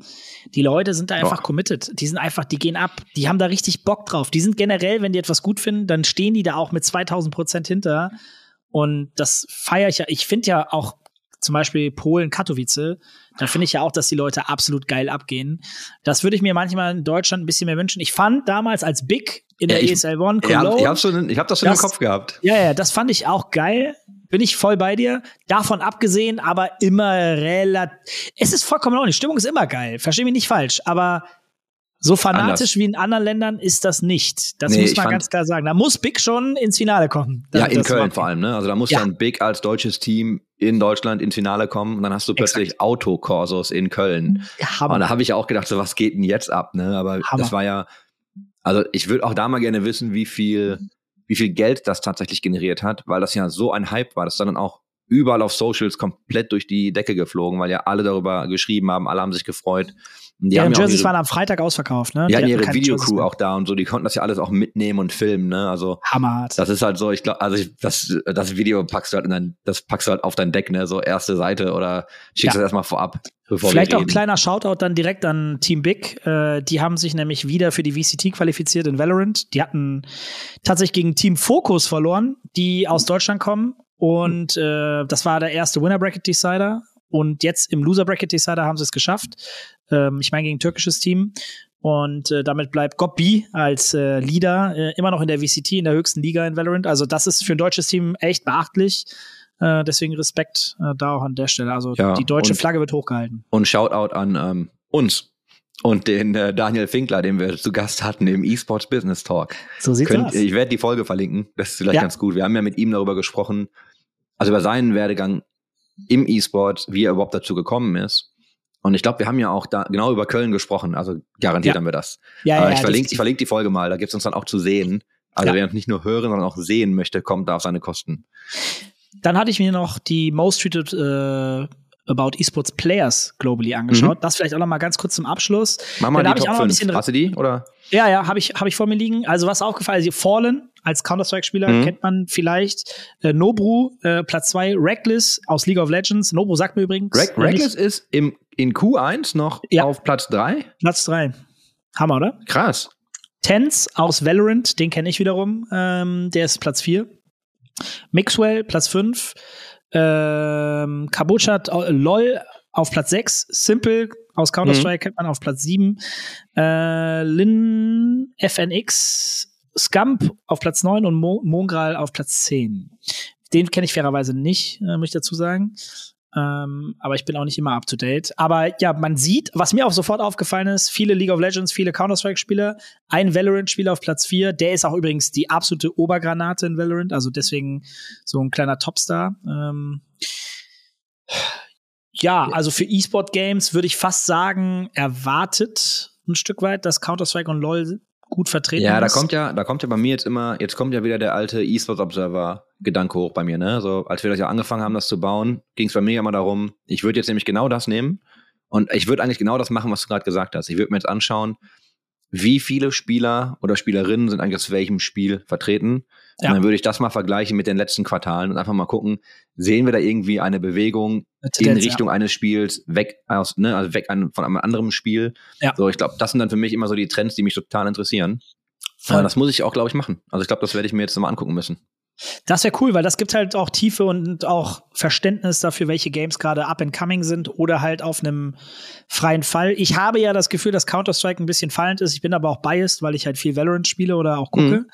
Die Leute sind da einfach Ja. committed. Die sind einfach, die gehen ab. Die haben da richtig Bock drauf. Die sind generell, wenn die etwas gut finden, dann stehen die da auch mit 2000 Prozent hinter. Und das feiere ich ja. Ich finde ja auch zum Beispiel Polen, Katowice, da finde ich ja auch, dass die Leute absolut geil abgehen. Das würde ich mir manchmal in Deutschland ein bisschen mehr wünschen. Ich fand damals als Big in Ja, der ich- ESL One Ja, Cologne, ich, hab's schon, ich hab das schon Das- im Kopf gehabt. ja, ja, das fand ich auch geil. Bin ich voll bei dir. Davon abgesehen, aber immer relativ. Es ist vollkommen auch nicht. Stimmung ist immer geil. Versteh mich nicht falsch. Aber so fanatisch Anders. wie in anderen Ländern ist das nicht. Das Nee, muss man ganz klar sagen. Da muss Big schon ins Finale kommen. Ja, in Köln vor allem, ne? Also da muss Ja. dann Big als deutsches Team in Deutschland ins Finale kommen und dann hast du plötzlich Autokorsos in Köln. geht. Und Hammer. da habe ich auch gedacht, so was geht denn jetzt ab, ne? Aber Hammer. das war ja, also ich würde auch da mal gerne wissen, wie viel, wie viel Geld das tatsächlich generiert hat, weil das ja so ein Hype war, das dann auch überall auf Socials komplett durch die Decke geflogen, weil ja alle darüber geschrieben haben, alle haben sich gefreut. Die ja Jerseys ihre- waren am Freitag ausverkauft, ne? Die hatten hatten ihre Videocrew auch da und so, die konnten das ja alles auch mitnehmen und filmen, ne? Also Hammerhart. das ist halt so, ich glaube, also ich, das, das Video packst du halt in dein, das packst du halt auf dein Deck, ne? So erste Seite oder schickst Ja. das erstmal vorab, Vielleicht auch ein kleiner Shoutout dann direkt an Team Big. Äh, die haben sich nämlich wieder für die VCT qualifiziert in Valorant. Die hatten tatsächlich gegen Team Focus verloren, die aus Deutschland kommen. Und äh, das war der erste Winner Bracket Decider. Und jetzt im Loser Bracket Decider haben sie es geschafft. Ähm, ich meine gegen ein türkisches Team. Und äh, damit bleibt Gobbi als äh, Leader äh, immer noch in der VCT, in der höchsten Liga in Valorant. Also das ist für ein deutsches Team echt beachtlich. Äh, deswegen Respekt äh, da auch an der Stelle. Also Ja, die deutsche und- Flagge wird hochgehalten. Und Shoutout an ähm, uns und den äh, Daniel Finkler, den wir zu Gast hatten im eSports Business Talk. So sieht's Könnt, aus. ich werde die Folge verlinken, das ist vielleicht Ja. ganz gut. Wir haben ja mit ihm darüber gesprochen, also über seinen Werdegang im E-Sport, wie er überhaupt dazu gekommen ist. Und ich glaube, wir haben ja auch da genau über Köln gesprochen, also garantiert Ja. haben wir das. Ja, Aber ja, ich, ja, verlinke, ich verlinke die Folge mal, da gibt's uns dann auch zu sehen. Also Ja. wer uns nicht nur hören, sondern auch sehen möchte, kommt da auf seine Kosten. Dann hatte ich mir noch die Most Treated äh, About Esports Players globally angeschaut. Das vielleicht auch noch mal ganz kurz zum Abschluss. Mach mal Dann die ich auch Top noch ein 5. bisschen- Hast du die? Oder? Ja, ja, habe ich, hab ich vor mir liegen. Also was aufgefallen ist, Fallen als Counter-Strike-Spieler Mhm. kennt man vielleicht. Äh, Nobru, äh, Platz zwei Reckless aus League of Legends. Nobru sagt mir übrigens. Nicht- Reckless ist im, in Q1 noch Ja. auf Platz 3. Platz drei. Hammer, oder? Krass. Tense aus Valorant, den kenne ich wiederum. Ähm, der ist Platz 4. Mixwell, Platz 5. Ähm, Kabuchat, äh, LOL auf Platz 6. Simple aus Counter-Strike kennt man auf Platz 7. Äh, Lin FNX, Scump auf Platz 9 und Mo Mongral auf Platz 10. Den kenne ich fairerweise nicht, äh, muss ich dazu sagen. Ähm, aber ich bin auch nicht immer up to date. Aber ja, man sieht, was mir auch sofort aufgefallen ist, viele League of Legends, viele Counter-Strike-Spieler, ein Valorant-Spieler auf Platz 4, der ist auch übrigens die absolute Obergranate in Valorant, also deswegen so ein kleiner Topstar. Ähm, ja, also für E-Sport-Games würde ich fast sagen, erwartet ein Stück weit, dass Counter-Strike und LoL gut vertreten Ja, da ist. kommt ja, da kommt ja bei mir jetzt immer, jetzt kommt ja wieder der alte eSports Observer Gedanke hoch bei mir, ne? So, als wir das ja angefangen haben, das zu bauen, ging es bei mir immer darum, ich würde jetzt nämlich genau das nehmen und ich würde eigentlich genau das machen, was du gerade gesagt hast. Ich würde mir jetzt anschauen, wie viele Spieler oder Spielerinnen sind eigentlich aus welchem Spiel vertreten. Ja. Und dann würde ich das mal vergleichen mit den letzten Quartalen und einfach mal gucken, sehen wir da irgendwie eine Bewegung Eine in Tendenz, Richtung eines Spiels, weg aus, ne, also weg an, von einem anderen Spiel. Ja. So, ich glaube, das sind dann für mich immer so die Trends, die mich total interessieren. Voll. Aber das muss ich auch, glaube ich, machen. Also ich glaube, das werde ich mir jetzt mal angucken müssen. Das wäre cool, weil das gibt halt auch Tiefe und auch Verständnis dafür, welche Games gerade up and coming sind oder halt auf einem freien Fall. Ich habe ja das Gefühl, dass Counter-Strike ein bisschen fallend ist. Ich bin aber auch biased, weil ich halt viel Valorant spiele oder auch gucke. Mhm.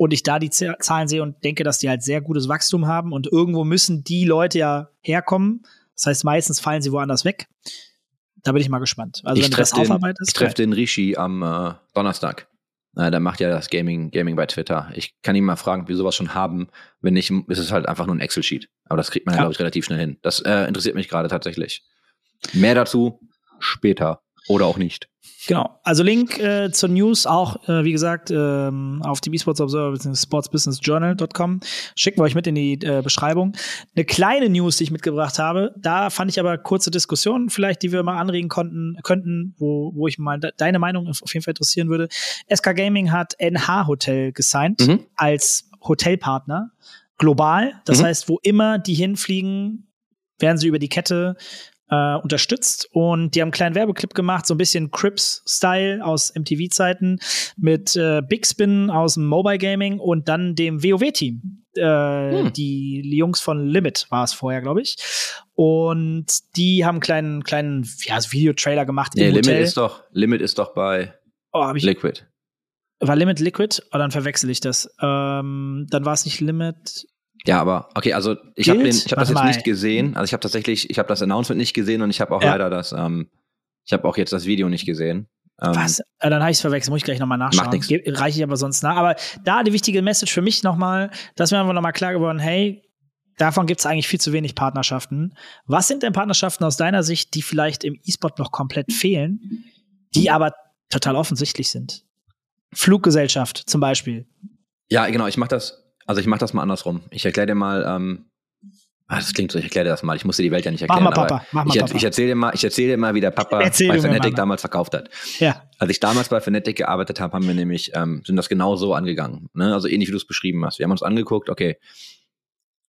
Und ich da die Zahlen sehe und denke, dass die halt sehr gutes Wachstum haben. Und irgendwo müssen die Leute ja herkommen. Das heißt, meistens fallen sie woanders weg. Da bin ich mal gespannt. Also, ich wenn du das treffe den, aufarbeitest. ich treff den Rishi am äh, Donnerstag. Äh, der macht ja das Gaming, Gaming bei Twitter. Ich kann ihn mal fragen, ob wir sowas schon haben. Wenn nicht, ist es halt einfach nur ein Excel-Sheet. Aber das kriegt man, Ja. glaube ich, relativ schnell hin. Das äh, interessiert mich gerade tatsächlich. Mehr dazu später. Oder auch nicht. Genau. Also Link äh, zur News auch, äh, wie gesagt, ähm, auf dem eSports Observer bzw. sportsbusinessjournal.com. Schicken wir euch mit in die äh, Beschreibung. Eine kleine News, die ich mitgebracht habe, da fand ich aber kurze Diskussionen vielleicht, die wir mal anregen konnten, könnten, wo, wo ich mal de deine Meinung auf jeden Fall interessieren würde. SK Gaming hat NH Hotel gesigned Mhm. als Hotelpartner global. Das Mhm. heißt, wo immer die hinfliegen, werden sie über die Kette äh, unterstützt und die haben einen kleinen Werbeclip gemacht, so ein bisschen Crips-Style aus MTV-Zeiten mit äh, Big Spin aus dem Mobile Gaming und dann dem WoW-Team. Äh, Hm. Die Jungs von Limit war es vorher, glaube ich. Und die haben einen kleinen, kleinen ja, Videotrailer gemacht Nee, im Limit Hotel. ist doch, Limit ist doch bei oh, Liquid. war Limit Liquid? Oh, dann verwechsel ich das. Ähm, dann war es nicht Limit. Ja, aber okay, also ich habe habe das jetzt mal. nicht gesehen. Also ich habe tatsächlich, ich habe das Announcement nicht gesehen und ich habe auch Ja. leider das, ähm, ich habe auch jetzt das Video nicht gesehen. Ähm, Was? Äh, dann habe ich es verwechselt, muss ich gleich nochmal nachschauen. nix. Ge- Reiche ich aber sonst nach. Aber da die wichtige Message für mich nochmal, dass mir einfach nochmal klar geworden, hey, davon gibt es eigentlich viel zu wenig Partnerschaften. Was sind denn Partnerschaften aus deiner Sicht, die vielleicht im E-Sport noch komplett fehlen, die aber total offensichtlich sind? Fluggesellschaft zum Beispiel. Ja, genau, ich mach das, also ich mach das mal andersrum. Ich erkläre dir mal, ähm, ah, das klingt so, ich erkläre dir das mal. Ich muss dir die Welt ja nicht Mach erklären. mal, Papa, aber mach mal, ich, Papa. ich erzähle dir mal, ich erzähle dir mal, wie der Papa [LAUGHS] Erzähl bei Fnatic mal. damals verkauft hat. Ja. Als ich damals bei Fnatic gearbeitet habe, haben wir nämlich, ähm, sind das genau so angegangen. Ne? Also ähnlich wie du es beschrieben hast. Wir haben uns angeguckt, okay,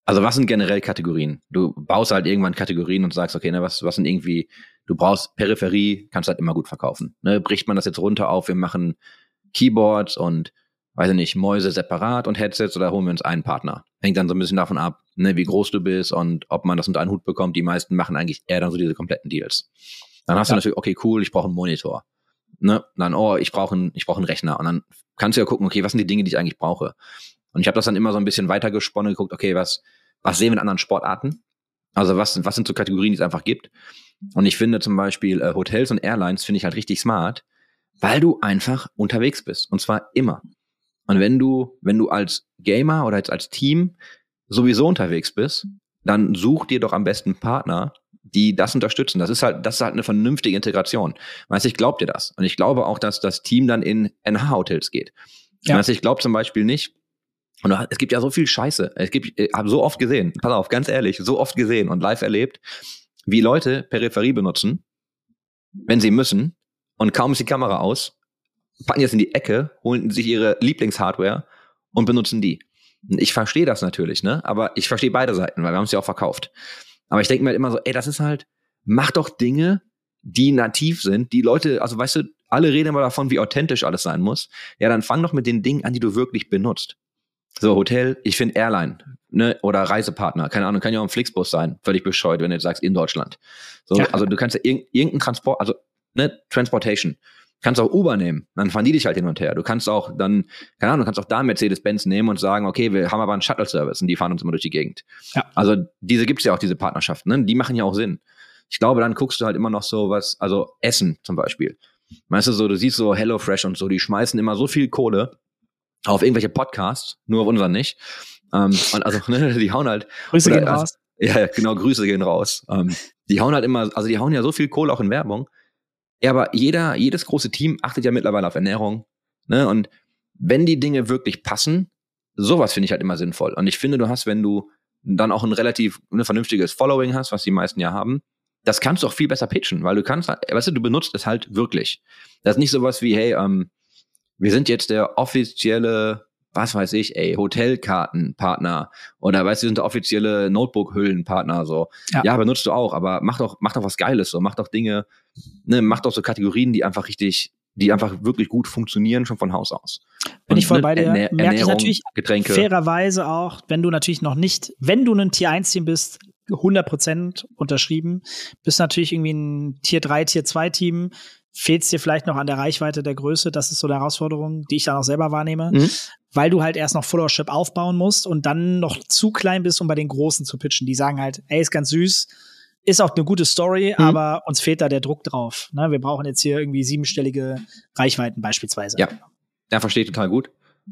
also was sind generell Kategorien? Du baust halt irgendwann Kategorien und sagst, okay, ne, was, was sind irgendwie, du brauchst Peripherie, kannst halt immer gut verkaufen. Ne? Bricht man das jetzt runter auf, wir machen Keyboards und weiß ich nicht, Mäuse separat und Headsets oder holen wir uns einen Partner. Hängt dann so ein bisschen davon ab, ne, wie groß du bist und ob man das unter einen Hut bekommt. Die meisten machen eigentlich eher dann so diese kompletten Deals. Dann hast Ja. du natürlich, okay, cool, ich brauche einen Monitor. Ne? Dann, oh, ich brauche einen, ich brauche einen Rechner. Und dann kannst du ja gucken, okay, was sind die Dinge, die ich eigentlich brauche? Und ich habe das dann immer so ein bisschen weitergesponnen, geguckt, okay, was, was sehen wir in anderen Sportarten? Also was, was sind so Kategorien, die es einfach gibt? Und ich finde zum Beispiel äh, Hotels und Airlines finde ich halt richtig smart, weil du einfach unterwegs bist. Und zwar immer. Und wenn du, wenn du als Gamer oder jetzt als Team sowieso unterwegs bist, dann such dir doch am besten Partner, die das unterstützen. Das ist halt, das ist halt eine vernünftige Integration. Weißt du, ich glaube dir das. Und ich glaube auch, dass das Team dann in NH-Hotels geht. Ja. Weißt du, ich glaube zum Beispiel nicht, und es gibt ja so viel Scheiße. Es gibt, ich habe so oft gesehen, pass auf, ganz ehrlich, so oft gesehen und live erlebt, wie Leute Peripherie benutzen, wenn sie müssen, und kaum ist die Kamera aus, packen jetzt in die Ecke, holen sich ihre Lieblingshardware und benutzen die. Ich verstehe das natürlich, ne? Aber ich verstehe beide Seiten, weil wir haben es ja auch verkauft. Aber ich denke mir halt immer so, ey, das ist halt, mach doch Dinge, die nativ sind, die Leute, also weißt du, alle reden immer davon, wie authentisch alles sein muss. Ja, dann fang doch mit den Dingen an, die du wirklich benutzt. So, Hotel, ich finde Airline, ne, oder Reisepartner, keine Ahnung, kann ja auch ein Flixbus sein, völlig bescheuert, wenn du jetzt sagst, in Deutschland. So, Ja. also du kannst ja irg irgendeinen Transport, also, ne, Transportation. Kannst auch Uber nehmen, dann fahren die dich halt hin und her. Du kannst auch dann, keine Ahnung, du kannst auch da Mercedes-Benz nehmen und sagen, okay, wir haben aber einen Shuttle-Service und die fahren uns immer durch die Gegend. Ja. Also diese gibt's ja auch, diese Partnerschaften, ne? die machen ja auch Sinn. Ich glaube, dann guckst du halt immer noch so was, also Essen zum Beispiel. Weißt du, so, du siehst so HelloFresh und so, die schmeißen immer so viel Kohle auf irgendwelche Podcasts, nur auf unseren nicht. Ähm, und also, [LAUGHS] ne, die hauen halt, Grüße Oder gehen also- raus. ja, ja, genau, Grüße gehen raus. Ähm, die hauen halt immer, also die hauen ja so viel Kohle auch in Werbung. Ja, aber jeder, jedes große Team achtet ja mittlerweile auf Ernährung. Ne? Und wenn die Dinge wirklich passen, sowas finde ich halt immer sinnvoll. Und ich finde, du hast, wenn du dann auch ein relativ ne, vernünftiges Following hast, was die meisten ja haben, das kannst du auch viel besser pitchen, weil du kannst, weißt du, du benutzt es halt wirklich. Das ist nicht sowas wie, hey, ähm, wir sind jetzt der offizielle, was weiß ich, ey, Hotelkartenpartner oder weißt du, sind offizielle Notebook-Hüllenpartner, so. Ja. Ja. benutzt du auch, aber mach doch, mach doch was Geiles, so, mach doch Dinge, ne, mach doch so Kategorien, die einfach richtig, die einfach wirklich gut funktionieren, schon von Haus aus. Bin ich voll ne, bei dir. Ernähr- Merke ich Ernährung, natürlich Getränke. Fairerweise auch, wenn du natürlich noch nicht, wenn du ein Tier 1 Team bist, 100% unterschrieben, bist natürlich irgendwie ein Tier 3, Tier 2 Team, fehlt's dir vielleicht noch an der Reichweite der Größe, das ist so eine Herausforderung, die ich dann auch selber wahrnehme, Mhm. weil du halt erst noch Followership aufbauen musst und dann noch zu klein bist, um bei den Großen zu pitchen. Die sagen halt, ey, ist ganz süß, ist auch eine gute Story, Mhm. aber uns fehlt da der Druck drauf. Ne? Wir brauchen jetzt hier irgendwie siebenstellige Reichweiten beispielsweise. Ja. Ja, verstehe ich total gut.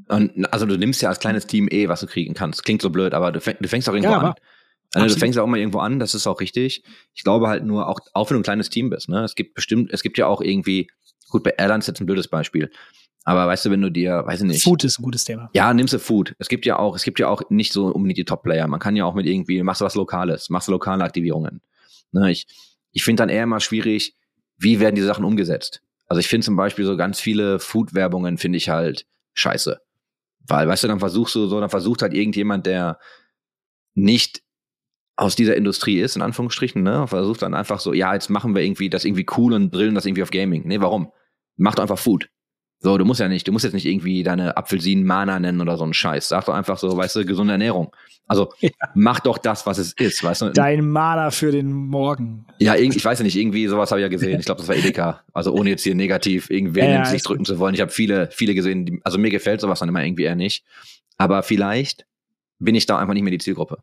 Und, also du nimmst ja als kleines Team eh, was du kriegen kannst. Klingt so blöd, aber du, fäng, du fängst auch irgendwo Ja, an. Also, du fängst auch mal irgendwo an, das ist auch richtig. Ich glaube halt nur, auch, auch wenn du ein kleines Team bist, ne? Es gibt bestimmt, es gibt ja auch irgendwie, gut, bei Airlines ist jetzt ein blödes Beispiel. Aber weißt du, wenn du dir, weiß ich nicht. Food ist ein gutes Thema. Ja, nimmst du Food. Es gibt ja auch, es gibt ja auch nicht so unbedingt die Top-Player. Man kann ja auch mit irgendwie, machst du was Lokales, machst du lokale Aktivierungen. Ne, ich ich finde dann eher immer schwierig, wie werden die Sachen umgesetzt. Also ich finde zum Beispiel so ganz viele Food-Werbungen finde ich halt scheiße. Weil, weißt du, dann versuchst du so, dann versucht halt irgendjemand, der nicht aus dieser Industrie ist, in Anführungsstrichen, ne, versucht dann einfach so, ja, jetzt machen wir irgendwie das irgendwie cool und brillen das irgendwie auf Gaming. Nee, warum? Mach doch einfach Food. So, du musst ja nicht, du musst jetzt nicht irgendwie deine Apfelsinen Mana nennen oder so einen Scheiß. Sag doch einfach so, weißt du, gesunde Ernährung. Also, Ja. mach doch das, was es ist, weißt du? Dein Mana für den Morgen. Ja, ich weiß ja nicht, irgendwie sowas habe ich ja gesehen. Ich glaube, das war Edeka. Also ohne jetzt hier negativ irgendwen Ja, ins Gesicht drücken zu wollen. Ich habe viele, viele gesehen, die, also mir gefällt sowas dann immer irgendwie eher nicht. Aber vielleicht bin ich da einfach nicht mehr die Zielgruppe.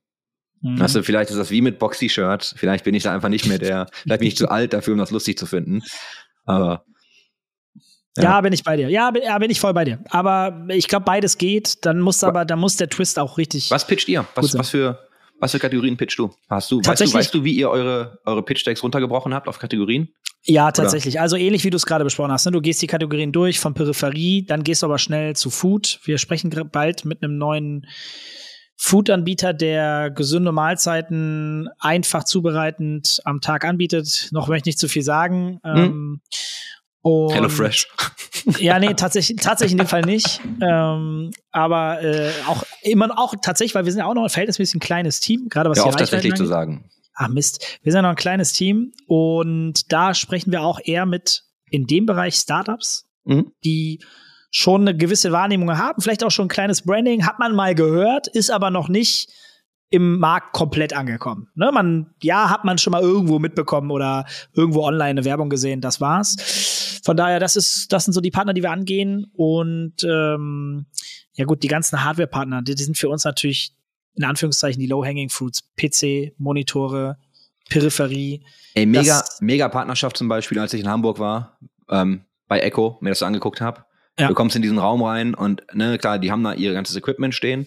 Mhm. Du, vielleicht ist das wie mit Box-T-Shirts. Vielleicht bin ich da einfach nicht mehr der, [LAUGHS] vielleicht bin ich zu alt dafür, um das lustig zu finden. Aber ja. ja. bin ich bei dir. Ja, bin, ja, bin ich voll bei dir. Aber ich glaube, beides geht. Dann muss aber, dann muss der Twist auch richtig. was pitcht ihr? Was, was für, was für Kategorien pitchst du? Hast du, weißt du, Tatsächlich- weißt du, wie ihr eure, eure Pitch-Decks runtergebrochen habt auf Kategorien? Ja, tatsächlich. Also ähnlich wie du es gerade besprochen hast. Ne? Du gehst die Kategorien durch von Peripherie, dann gehst du aber schnell zu Food. Wir sprechen bald mit einem neuen Food-Anbieter, der gesunde Mahlzeiten einfach zubereitend am Tag anbietet. Noch möchte ich nicht zu viel sagen. Ähm, und Hello Fresh. Ja, nee, tatsächlich, tatsächlich in dem Fall nicht. Ähm, aber äh, auch immer auch tatsächlich, weil wir sind ja auch noch ein verhältnismäßig ein kleines Team, gerade was Ja, die oft tatsächlich Reichweiten zu angeht. sagen. Ah, Mist. Wir sind ja noch ein kleines Team und da sprechen wir auch eher mit in dem Bereich Startups, Mhm. die schon eine gewisse Wahrnehmung haben, vielleicht auch schon ein kleines Branding, hat man mal gehört, ist aber noch nicht im Markt komplett angekommen. Ne, man, ja, hat man schon mal irgendwo mitbekommen oder irgendwo online eine Werbung gesehen, das war's. Von daher, das ist, das sind so die Partner, die wir angehen. Und ähm, ja gut, die ganzen Hardware-Partner, die, die sind für uns natürlich in Anführungszeichen die Low-Hanging Fruits. PC, Monitore, Peripherie. Ey, mega, mega Partnerschaft zum Beispiel, als ich in Hamburg war, ähm, bei Echo, mir das so angeguckt habe. Ja. Du kommst in diesen Raum rein und, ne, klar, die haben da ihr ganzes Equipment stehen.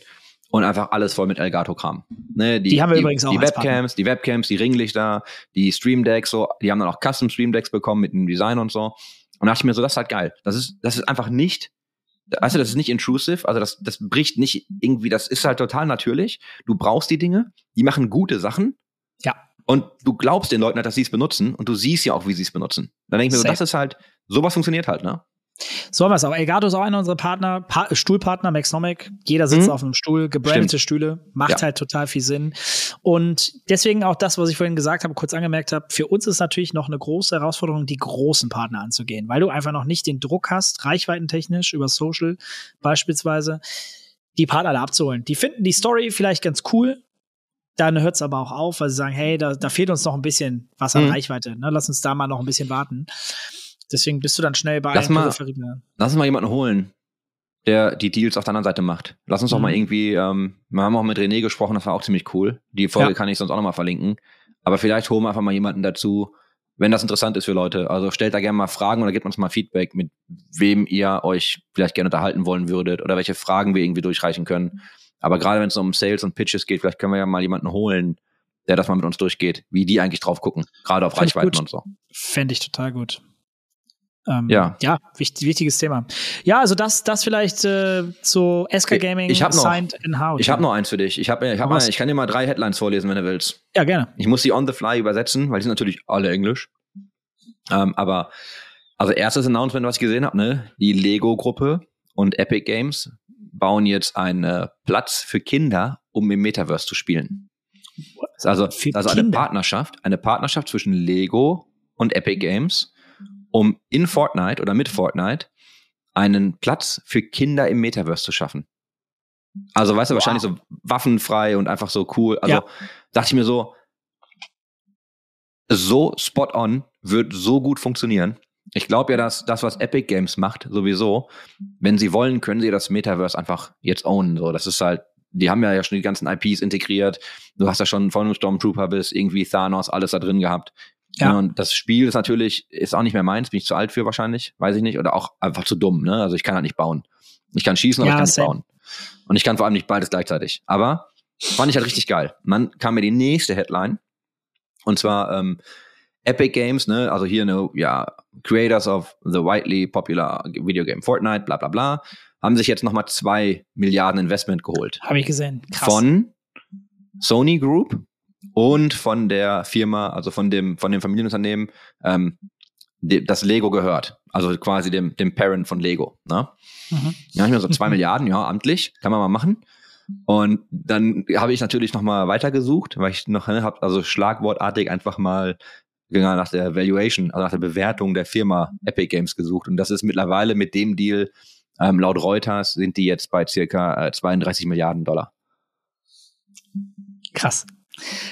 und einfach alles voll mit Elgato-Kram. Ne, Die haben wir übrigens auch Die. Webcams, die Webcams, die Ringlichter, die Stream Decks, so, die haben dann auch Custom Stream Decks bekommen mit einem Design und so. Und da dachte ich mir so, das ist halt geil. Das ist, das ist einfach nicht, weißt du, das ist nicht intrusive, also das, das bricht nicht irgendwie, das ist halt total natürlich. Du brauchst die Dinge, die machen gute Sachen. Ja. Und du glaubst den Leuten halt, dass sie es benutzen und du siehst ja auch, wie sie es benutzen. Dann denke ich mir so, das ist halt, sowas funktioniert halt, ne? So haben wir es auch. Elgato ist auch einer unserer Partner, pa Stuhlpartner, Maxnomic. Jeder sitzt Mhm. auf einem Stuhl, gebrandete. Stühle. Macht Ja. halt total viel Sinn. Und deswegen auch das, was ich vorhin gesagt habe, kurz angemerkt habe, für uns ist natürlich noch eine große Herausforderung, die großen Partner anzugehen, weil du einfach noch nicht den Druck hast, reichweitentechnisch über Social beispielsweise, die Partner da abzuholen. Die finden die Story vielleicht ganz cool, dann hört es aber auch auf, weil sie sagen, hey, da, da fehlt uns noch ein bisschen was an Mhm. Reichweite. Ne? Lass uns da mal noch ein bisschen warten. Deswegen bist du dann schnell bei Lass mal-. Lass uns mal jemanden holen, der die Deals auf der anderen Seite macht. Lass uns doch Mhm. mal irgendwie, ähm, wir haben auch mit René gesprochen, das war auch ziemlich cool. Die Folge Ja. kann ich sonst auch nochmal verlinken. Aber vielleicht holen wir einfach mal jemanden dazu, wenn das interessant ist für Leute. Also stellt da gerne mal Fragen oder gebt uns mal Feedback, mit wem ihr euch vielleicht gerne unterhalten wollen würdet oder welche Fragen wir irgendwie durchreichen können. Aber gerade wenn es um Sales und Pitches geht, vielleicht können wir ja mal jemanden holen, der das mal mit uns durchgeht, wie die eigentlich drauf gucken, gerade auf ich Reichweiten und so. Fände ich total gut. Ähm, Ja. Ja, wichtig, wichtiges Thema. Ja, also das, das vielleicht äh, zu SK Gaming ich hab noch- signed in house. Ich habe noch eins für dich. Ich, hab, ich, hab mal, ich kann dir mal drei Headlines vorlesen, wenn du willst. Ja, gerne. Ich muss die on the fly übersetzen, weil die sind natürlich alle Englisch. Ähm, aber also erstes Announcement, was ich gesehen habe, ne, die Lego-Gruppe und Epic Games bauen jetzt einen äh, Platz für Kinder, um im Metaverse zu spielen. Also, Für also eine Kinder? Partnerschaft, eine Partnerschaft zwischen Lego und Epic Games, um in Fortnite oder mit Fortnite einen Platz für Kinder im Metaverse zu schaffen. Also, weißt du, Wow. wahrscheinlich so waffenfrei und einfach so cool. Also, Ja. dachte ich mir so, so spot on, wird so gut funktionieren. Ich glaube ja, dass das, was Epic Games macht, sowieso, wenn sie wollen, können sie das Metaverse einfach jetzt ownen. So, das ist halt, die haben ja, schon die ganzen IPs integriert. Du hast ja schon von einem Stormtrooper bis irgendwie Thanos alles da drin gehabt. Ja. Und das Spiel ist natürlich, ist auch nicht mehr meins, bin ich zu alt für wahrscheinlich, weiß ich nicht, oder auch einfach zu dumm, ne? Also ich kann halt nicht bauen. Ich kann schießen, aber Ja, ich kann nicht same. bauen. Und ich kann vor allem nicht beides gleichzeitig. Aber fand ich halt richtig geil. Und dann kam mir die nächste Headline. Und zwar ähm, Epic Games, ne, also hier ne, ja, Creators of the widely popular Video Game Fortnite, bla bla bla, haben sich jetzt nochmal zwei Milliarden Investment geholt. Habe ich gesehen. Krass. Von Sony Group und von der Firma, also von dem, von dem Familienunternehmen, ähm, das Lego gehört. Also quasi dem, dem Parent von Lego. Ne? Mhm. Ja, ich mir so zwei [LAUGHS] Milliarden, ja, amtlich, kann man mal machen. Und dann habe ich natürlich noch mal weitergesucht, weil ich noch ne, habe also schlagwortartig einfach mal genau nach der Valuation, also nach der Bewertung der Firma Epic Games gesucht. Und das ist mittlerweile mit dem Deal, ähm, laut Reuters sind die jetzt bei circa äh, 32 Milliarden Dollar. Krass.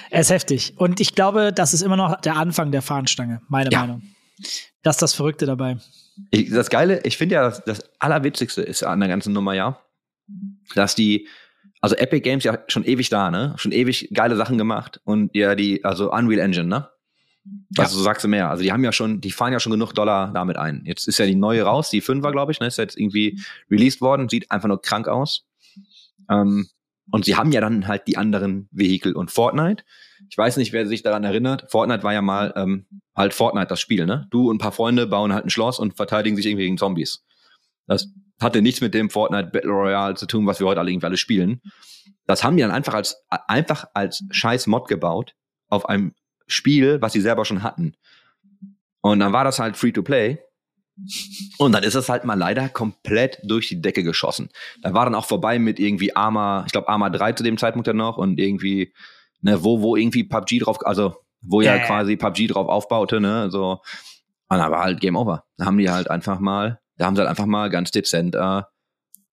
Er ist heftig. Und ich glaube, das ist immer noch der Anfang der Fahnenstange, meine Ja. Meinung. Das ist das Verrückte dabei. Ich, das Geile, ich finde ja, das, das Allerwitzigste ist an der ganzen Nummer ja, dass die, also Epic Games ja schon ewig da, ne? Schon ewig geile Sachen gemacht und ja, die, also Unreal Engine, ne? Was Ja. du sagst du mehr. Also die haben ja schon, die fahren ja schon genug Dollar damit ein. Jetzt ist ja die neue raus, die 5er, glaube ich, ne? Ist jetzt irgendwie released worden, sieht einfach nur krank aus. Ähm, und sie haben ja dann halt die anderen Vehikel und Fortnite. Ich weiß nicht, wer sich daran erinnert. Fortnite war ja mal ähm, halt Fortnite das Spiel, ne? Du und ein paar Freunde bauen halt ein Schloss und verteidigen sich irgendwie gegen Zombies. Das hatte nichts mit dem Fortnite Battle Royale zu tun, was wir heute alle irgendwie alle spielen. Das haben die dann einfach als einfach als scheiß Mod gebaut auf einem Spiel, was sie selber schon hatten. Und dann war das halt free to play. Und dann ist es halt mal leider komplett durch die Decke geschossen. Da war dann auch vorbei mit irgendwie Arma, ich glaube Arma 3 zu dem Zeitpunkt dann noch und irgendwie, ne, wo, wo irgendwie PUBG drauf, also wo ja, Ja, quasi PUBG drauf aufbaute, ne, so. Und dann war halt Game Over. Da haben die halt einfach mal, da haben sie halt einfach mal ganz dezent äh,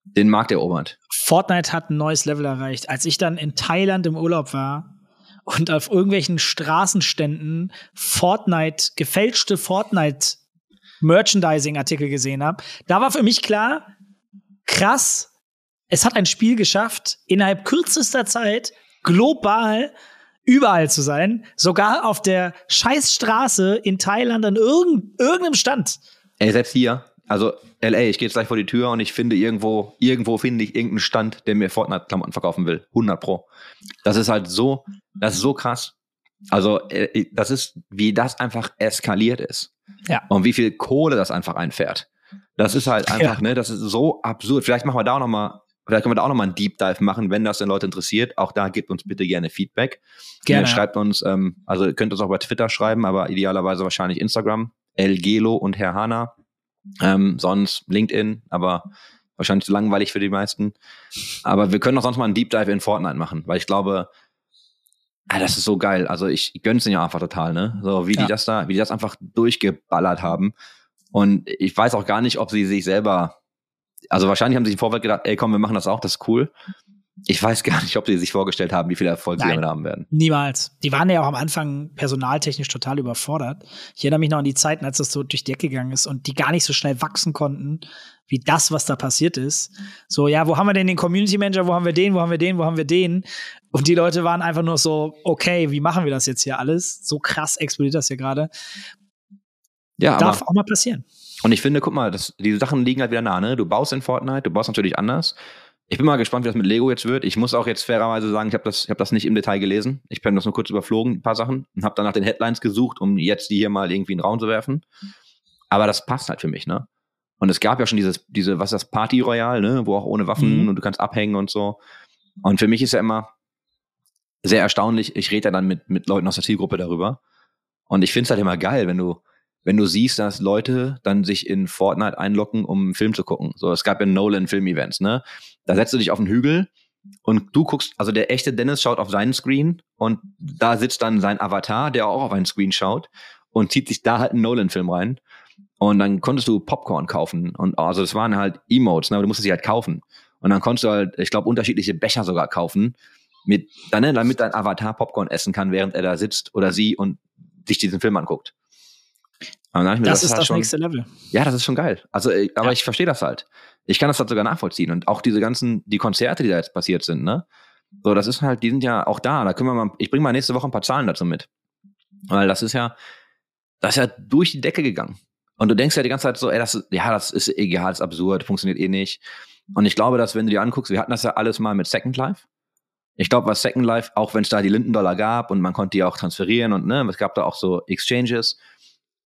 den Markt erobert. Fortnite hat ein neues Level erreicht. Als ich dann in Thailand im Urlaub war und auf irgendwelchen Straßenständen Fortnite, gefälschte Fortnite Merchandising-Artikel gesehen habe, da war für mich klar, krass, es hat ein Spiel geschafft, innerhalb kürzester Zeit global überall zu sein, sogar auf der Scheißstraße in Thailand an irgend, irgendeinem Stand. Ey, selbst hier, also LA, ich gehe jetzt gleich vor die Tür und ich finde irgendwo, irgendwo finde ich irgendeinen Stand, der mir Fortnite-Klamotten verkaufen will. 100 Pro. Das ist halt so, das ist so krass. Also, äh, das ist, wie das einfach eskaliert ist. Ja. Und wie viel Kohle das einfach einfährt. Das ist halt einfach, Ja. ne, das ist so absurd. Vielleicht machen wir da auch noch mal, vielleicht können wir da auch noch mal einen Deep Dive machen, wenn das den Leute interessiert. Auch da gebt uns bitte gerne Feedback. Gerne. Schreibt uns, ähm, also ihr könnt uns auch bei Twitter schreiben, aber idealerweise wahrscheinlich Instagram. Elgelo und Herr Hanna. Ähm, sonst LinkedIn, aber wahrscheinlich zu langweilig für die meisten. Aber wir können auch sonst mal einen Deep Dive in Fortnite machen, weil ich glaube, ah, das ist so geil. Also ich gönn's denen ja einfach total, ne? So wie Ja. die das da, wie die das einfach durchgeballert haben. Und ich weiß auch gar nicht, ob sie sich selber, also wahrscheinlich haben sie sich im Vorfeld gedacht, ey komm, wir machen das auch, das ist cool. Ich weiß gar nicht, ob sie sich vorgestellt haben, wie viel Erfolg sie Nein. damit haben werden. Niemals. Die waren ja auch am Anfang personaltechnisch total überfordert. Ich erinnere mich noch an die Zeiten, als das so durch die Decke gegangen ist und die gar nicht so schnell wachsen konnten, wie das, was da passiert ist. So, ja, wo haben wir denn den Community Manager? Wo haben wir den? Wo haben wir den? Wo haben wir den? Und die Leute waren einfach nur so, okay, wie machen wir das jetzt hier alles? So krass explodiert das hier gerade. Ja, Darf auch mal passieren. und ich finde, guck mal, das, die Sachen liegen halt wieder nah, ne? Du baust in Fortnite, du baust natürlich anders. Ich bin mal gespannt, wie das mit Lego jetzt wird. Ich muss auch jetzt fairerweise sagen, ich habe das, ich hab das nicht im Detail gelesen. Ich bin das nur kurz überflogen, ein paar Sachen, und habe dann nach den Headlines gesucht, um jetzt die hier mal irgendwie in den Raum zu werfen. Aber das passt halt für mich, ne? Und es gab ja schon dieses, diese, was ist das, Party Royale, ne? Wo auch ohne Waffen Mhm. und du kannst abhängen und so. Und für mich ist ja immer sehr erstaunlich, ich rede ja dann mit, mit Leuten aus der Zielgruppe darüber. Und ich finde es halt immer geil, wenn du, wenn du siehst, dass Leute dann sich in Fortnite einloggen, um einen Film zu gucken. So, es gab ja Nolan-Film-Events, ne? Da setzt du dich auf einen Hügel und du guckst, also der echte Dennis schaut auf seinen Screen und da sitzt dann sein Avatar, der auch auf einen Screen schaut und zieht sich da halt einen Nolan-Film rein. Und dann konntest du Popcorn kaufen. Und also das waren halt Emotes, ne? aber du musstest sie halt kaufen. Und dann konntest du halt, ich glaube, unterschiedliche Becher sogar kaufen, mit, ne, damit dein Avatar Popcorn essen kann, während er da sitzt oder sie und sich diesen Film anguckt. Das gedacht, ist das schon, nächste Level. ja, das ist schon geil. Also, äh, aber Ja. ich verstehe das halt. Ich kann das halt sogar nachvollziehen. Und auch diese ganzen, die Konzerte, die da jetzt passiert sind, ne? So, das ist halt, die sind ja auch da. Da können wir mal, ich bringe mal nächste Woche ein paar Zahlen dazu mit. Weil das ist ja, das ist ja durch die Decke gegangen. Und du denkst ja die ganze Zeit so, ey, das ist, ja, das ist egal, das ist absurd, funktioniert eh nicht. Und ich glaube, dass wenn du dir anguckst, wir hatten das ja alles mal mit Second Life. Ich glaube, was Second Life, auch wenn es da die Lindendollar gab und man konnte die auch transferieren und ne, es gab da auch so Exchanges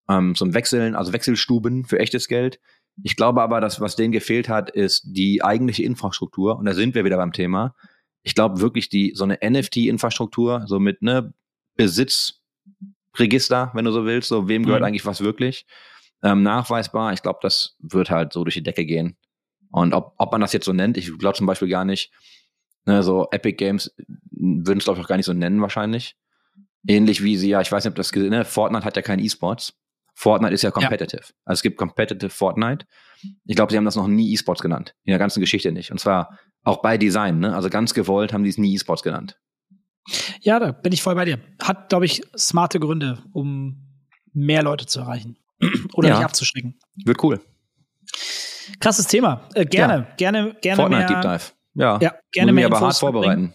ähm, zum Wechseln, also Wechselstuben für echtes Geld. Ich glaube aber, dass was denen gefehlt hat, ist die eigentliche Infrastruktur. Und da sind wir wieder beim Thema. Ich glaube wirklich die so eine NFT-Infrastruktur, so mit ne Besitzregister, wenn du so willst, so wem gehört Mhm. eigentlich was wirklich, ähm, nachweisbar. Ich glaube, das wird halt so durch die Decke gehen. Und ob, ob man das jetzt so nennt, ich glaube zum Beispiel gar nicht. Ne, so Epic Games würden es glaube ich auch gar nicht so nennen wahrscheinlich. Ähnlich wie sie ja, ich weiß nicht, ob das gesehen, ne, Fortnite hat ja keinen E-Sports. Fortnite ist ja competitive. Also es gibt competitive Fortnite. Ich glaube, sie haben das noch nie E-Sports genannt. In der ganzen Geschichte nicht. Und zwar auch bei Design, ne? Also ganz gewollt haben die es nie E-Sports genannt. Ja, da bin ich voll bei dir. Hat, glaube ich, smarte Gründe, um mehr Leute zu erreichen. [CLEARS THROAT] Oder Ja. nicht abzuschrecken. Wird cool. Krasses Thema. Äh, gerne, gerne, gerne Fortnite mehr. Deep Dive. Ja. Ja, gerne mehr aber hart vorbereiten.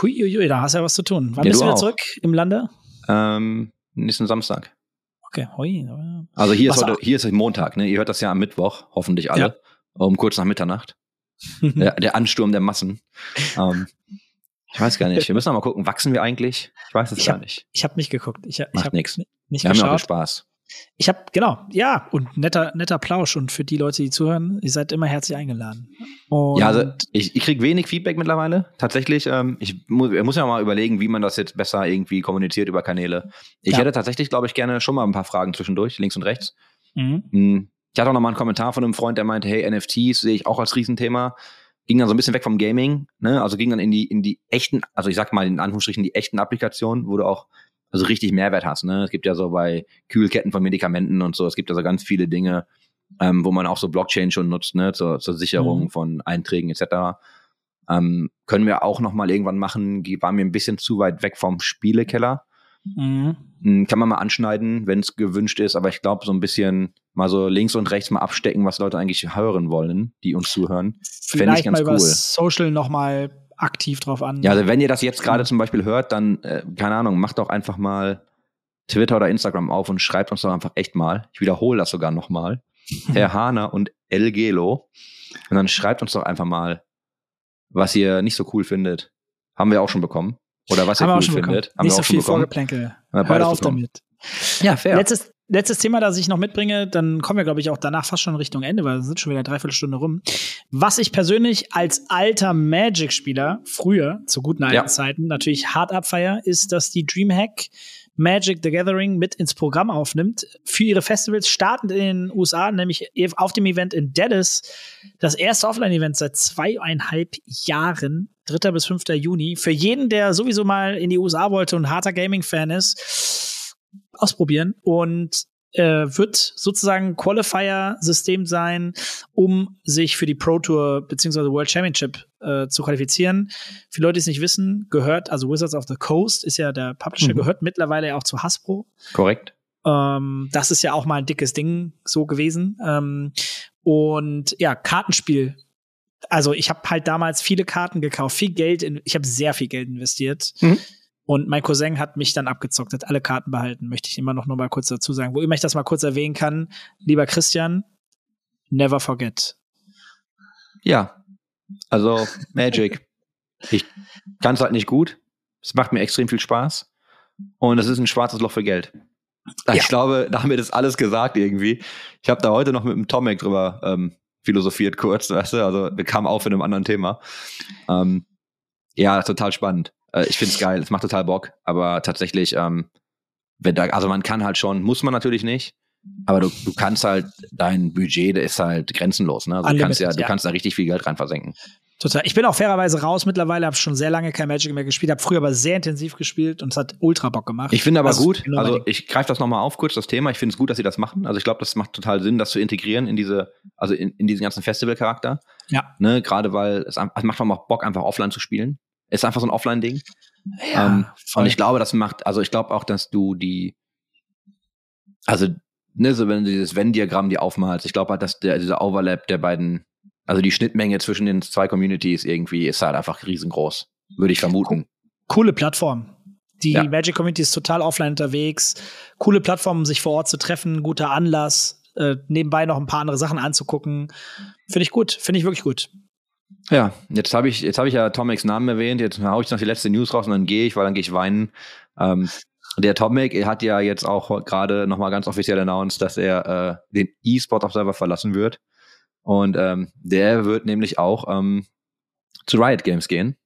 Huiuiui, da hast du ja was zu tun. Wann Ja, bist du du wieder auch. zurück im Lande? Ähm, nächsten Samstag. Okay, hui. Also hier ist heute, hier ist Montag, ne? Ihr hört das ja am Mittwoch, hoffentlich alle. Ja. Um kurz nach Mitternacht. [LAUGHS] Der, der Ansturm der Massen. ähm, ich weiß gar nicht. Wir müssen noch mal gucken, wachsen wir eigentlich? Ich weiß es Ich gar hab- nicht. Ich habe nicht geguckt. Ich, ich habe nix. nicht Wir haben ja auch viel geschaut. Spaß. Ich habe genau, ja, und netter netter Plausch und für die Leute, die zuhören, ihr seid immer herzlich eingeladen. Und Ja, also ich, ich kriege wenig Feedback mittlerweile. Tatsächlich, ähm, ich mu ich muss ja mal überlegen, wie man das jetzt besser irgendwie kommuniziert über Kanäle. Ich Ja. hätte tatsächlich, glaube ich, gerne schon mal ein paar Fragen zwischendurch, links und rechts. mhm. Hm, Ich hatte auch noch mal einen Kommentar von einem Freund, der meinte, hey, NFTs sehe ich auch als Riesenthema. Ging dann so ein bisschen weg vom Gaming, ne? Also ging dann in die, in die echten, also ich sag mal in Anführungsstrichen die echten Applikationen, wo du auch also richtig Mehrwert hast, ne? Es gibt ja so bei Kühlketten von Medikamenten und so, es gibt ja so ganz viele Dinge, ähm, wo man auch so Blockchain schon nutzt, ne? Zur, zur Sicherung Mhm. von Einträgen etc. Ähm, können wir auch noch mal irgendwann machen, war mir ein bisschen zu weit weg vom Spielekeller. Mhm. Hm, Kann man mal anschneiden, wenn es gewünscht ist, aber ich glaube, so ein bisschen mal so links und rechts mal abstecken, was Leute eigentlich hören wollen, die uns zuhören. Fände ich ganz mal über cool. Social noch mal aktiv drauf an. Ja, also wenn ihr das jetzt gerade zum Beispiel hört, dann, äh, keine Ahnung, macht doch einfach mal Twitter oder Instagram auf und schreibt uns doch einfach echt mal. Ich wiederhole das sogar nochmal. [LAUGHS] Herr Hahner und El Gelo. Und dann schreibt uns doch einfach mal, was ihr nicht so cool findet. Haben wir auch schon bekommen. Oder was ihr Haben wir cool auch schon findet. bekommen. Haben Nicht wir so auch schon viel bekommen. Vorgeplänkel. Haben wir Hör beides auf bekommen. damit. Ja, fair. Letztes, letztes Thema, das ich noch mitbringe, dann kommen wir, glaube ich, auch danach fast schon Richtung Ende, weil es sind schon wieder dreiviertel Stunde rum. Was ich persönlich als alter Magic-Spieler früher, zu guten alten Ja. Zeiten, natürlich hart abfeier, ist, dass die Dreamhack Magic the Gathering mit ins Programm aufnimmt für ihre Festivals, startend in den USA, nämlich auf dem Event in Dallas, das erste Offline-Event seit zweieinhalb Jahren, 3. bis 5. Juni. Für jeden, der sowieso mal in die USA wollte und harter Gaming-Fan ist, ausprobieren und äh, wird sozusagen Qualifier-System sein, um sich für die Pro Tour bzw. World Championship äh, zu qualifizieren. Für Leute, die es nicht wissen, gehört, also Wizards of the Coast ist ja der Publisher, Mhm. gehört mittlerweile ja auch zu Hasbro. Korrekt. Ähm, das ist ja auch mal ein dickes Ding so gewesen. Ähm, und ja, Kartenspiel. Also ich habe halt damals viele Karten gekauft, viel Geld, in, ich habe sehr viel Geld investiert. Mhm. Und mein Cousin hat mich dann abgezockt, hat alle Karten behalten, möchte ich immer noch nur mal kurz dazu sagen. Wo immer ich das mal kurz erwähnen kann, lieber Christian, never forget. Ja. Also, Magic. [LAUGHS] ich kann es halt nicht gut. Es macht mir extrem viel Spaß. Und es ist ein schwarzes Loch für Geld. Ich Ja. glaube, damit ist alles gesagt irgendwie. Ich habe da heute noch mit dem Tomek drüber ähm, philosophiert kurz, weißt du, also wir kamen auf in einem anderen Thema. Ähm, ja, total spannend. Äh, ich find's geil, es macht total Bock, aber tatsächlich, ähm, wenn da, also man kann halt schon, muss man natürlich nicht, aber du, du kannst halt, dein Budget, der ist halt grenzenlos, ne? Also du kannst ja, du ja. kannst da richtig viel Geld rein versenken. Total. Ich bin auch fairerweise raus mittlerweile, habe schon sehr lange kein Magic mehr gespielt, habe früher aber sehr intensiv gespielt und es hat ultra Bock gemacht. Ich finde aber Also, gut, also ich greife das nochmal auf, kurz das Thema. Ich finde es gut, dass sie das machen. Also ich glaube, das macht total Sinn, das zu integrieren in diese, also in, in diesen ganzen Festival-Charakter. Ja. Ne, gerade weil es, es macht man auch Bock, einfach offline zu spielen. Ist einfach so ein Offline-Ding. ja, ähm, und ich glaube, das macht, also ich glaube auch, dass du die, also, ne, so wenn du dieses Venn-Diagramm dir aufmalst, ich glaube halt, dass der, dieser Overlap der beiden, also die Schnittmenge zwischen den zwei Communities irgendwie ist halt einfach riesengroß. Würde ich vermuten. coole Plattform. Die Ja. Magic Community ist total offline unterwegs. Coole Plattform, um sich vor Ort zu treffen, guter Anlass, äh, nebenbei noch ein paar andere Sachen anzugucken. Finde ich gut, finde ich wirklich gut. Ja, jetzt habe ich, jetzt habe ich ja Tomics Namen erwähnt, jetzt hau ich noch die letzte News raus und dann gehe ich, weil dann gehe ich weinen. Ähm, der Tomic er hat ja jetzt auch gerade nochmal ganz offiziell announced, dass er äh, den E-Sport Observer verlassen wird. Und ähm, der wird nämlich auch ähm, zu Riot Games gehen.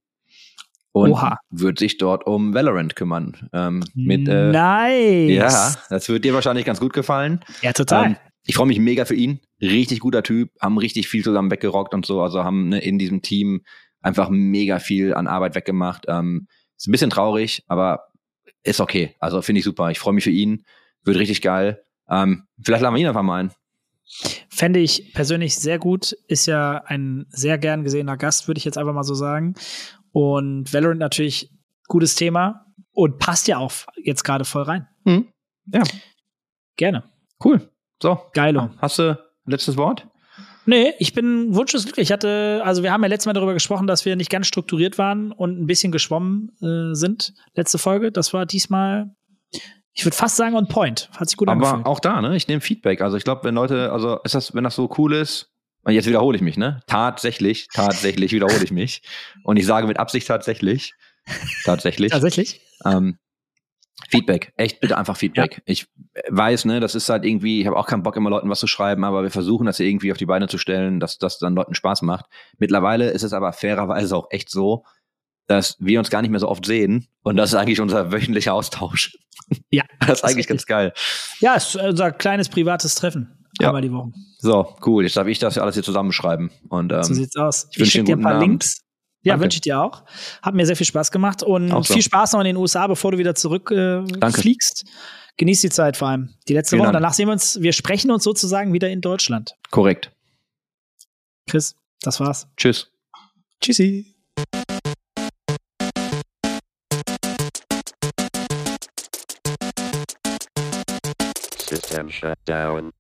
Und Oha. wird sich dort um Valorant kümmern. Ähm, mit, äh, nice. ja, das wird dir wahrscheinlich ganz gut gefallen. Ja, total. Ähm, ich freue mich mega für ihn. Richtig guter Typ, haben richtig viel zusammen weggerockt und so. Also haben ne, in diesem Team einfach mega viel an Arbeit weggemacht. Ähm, ist ein bisschen traurig, aber ist okay. Also finde ich super. Ich freue mich für ihn. Wird richtig geil. Ähm, vielleicht laden wir ihn einfach mal ein. Fände ich persönlich sehr gut. Ist ja ein sehr gern gesehener Gast, würde ich jetzt einfach mal so sagen. Und Valorant natürlich gutes Thema und passt ja auch jetzt gerade voll rein. Mhm. Ja. Gerne. Cool. So, Geilo. hast du ein letztes Wort? Nee, ich bin wunschlos glücklich. Ich hatte, also wir haben ja letztes Mal darüber gesprochen, dass wir nicht ganz strukturiert waren und ein bisschen geschwommen äh, sind. Letzte Folge. Das war diesmal, ich würde fast sagen, on point. Hat sich gut Aber angefühlt. auch da, ne? Ich nehme Feedback. Also ich glaube, wenn Leute, also ist das, wenn das so cool ist, und jetzt wiederhole ich mich, ne? Tatsächlich, tatsächlich wiederhole ich mich. Und ich sage mit Absicht tatsächlich. Tatsächlich. [LAUGHS] Tatsächlich. Ähm, Feedback, echt bitte einfach Feedback. Ich weiß, ne, das ist halt irgendwie, ich habe auch keinen Bock, immer Leuten was zu schreiben, aber wir versuchen das irgendwie auf die Beine zu stellen, dass das dann Leuten Spaß macht. Mittlerweile ist es aber fairerweise auch echt so, dass wir uns gar nicht mehr so oft sehen und das ist eigentlich unser wöchentlicher Austausch. Ja. [LAUGHS] Das ist eigentlich ganz geil. Ja, es ist unser kleines privates Treffen. Ja. Einmal die Woche. So, cool. Jetzt darf ich das alles hier zusammenschreiben. Und ähm, so sieht's aus. Ich, wünsche schicke dir ein paar Abend. Links. Ja, Danke. wünsche ich dir auch. Hat mir sehr viel Spaß gemacht und so. viel Spaß noch in den USA, bevor du wieder zurück äh. Genieß die Zeit vor allem. Die letzte Vielen Woche. Dank. Danach sehen wir uns, wir sprechen uns sozusagen wieder in Deutschland. korrekt. Chris, das war's. Tschüss. Tschüssi. System shut down.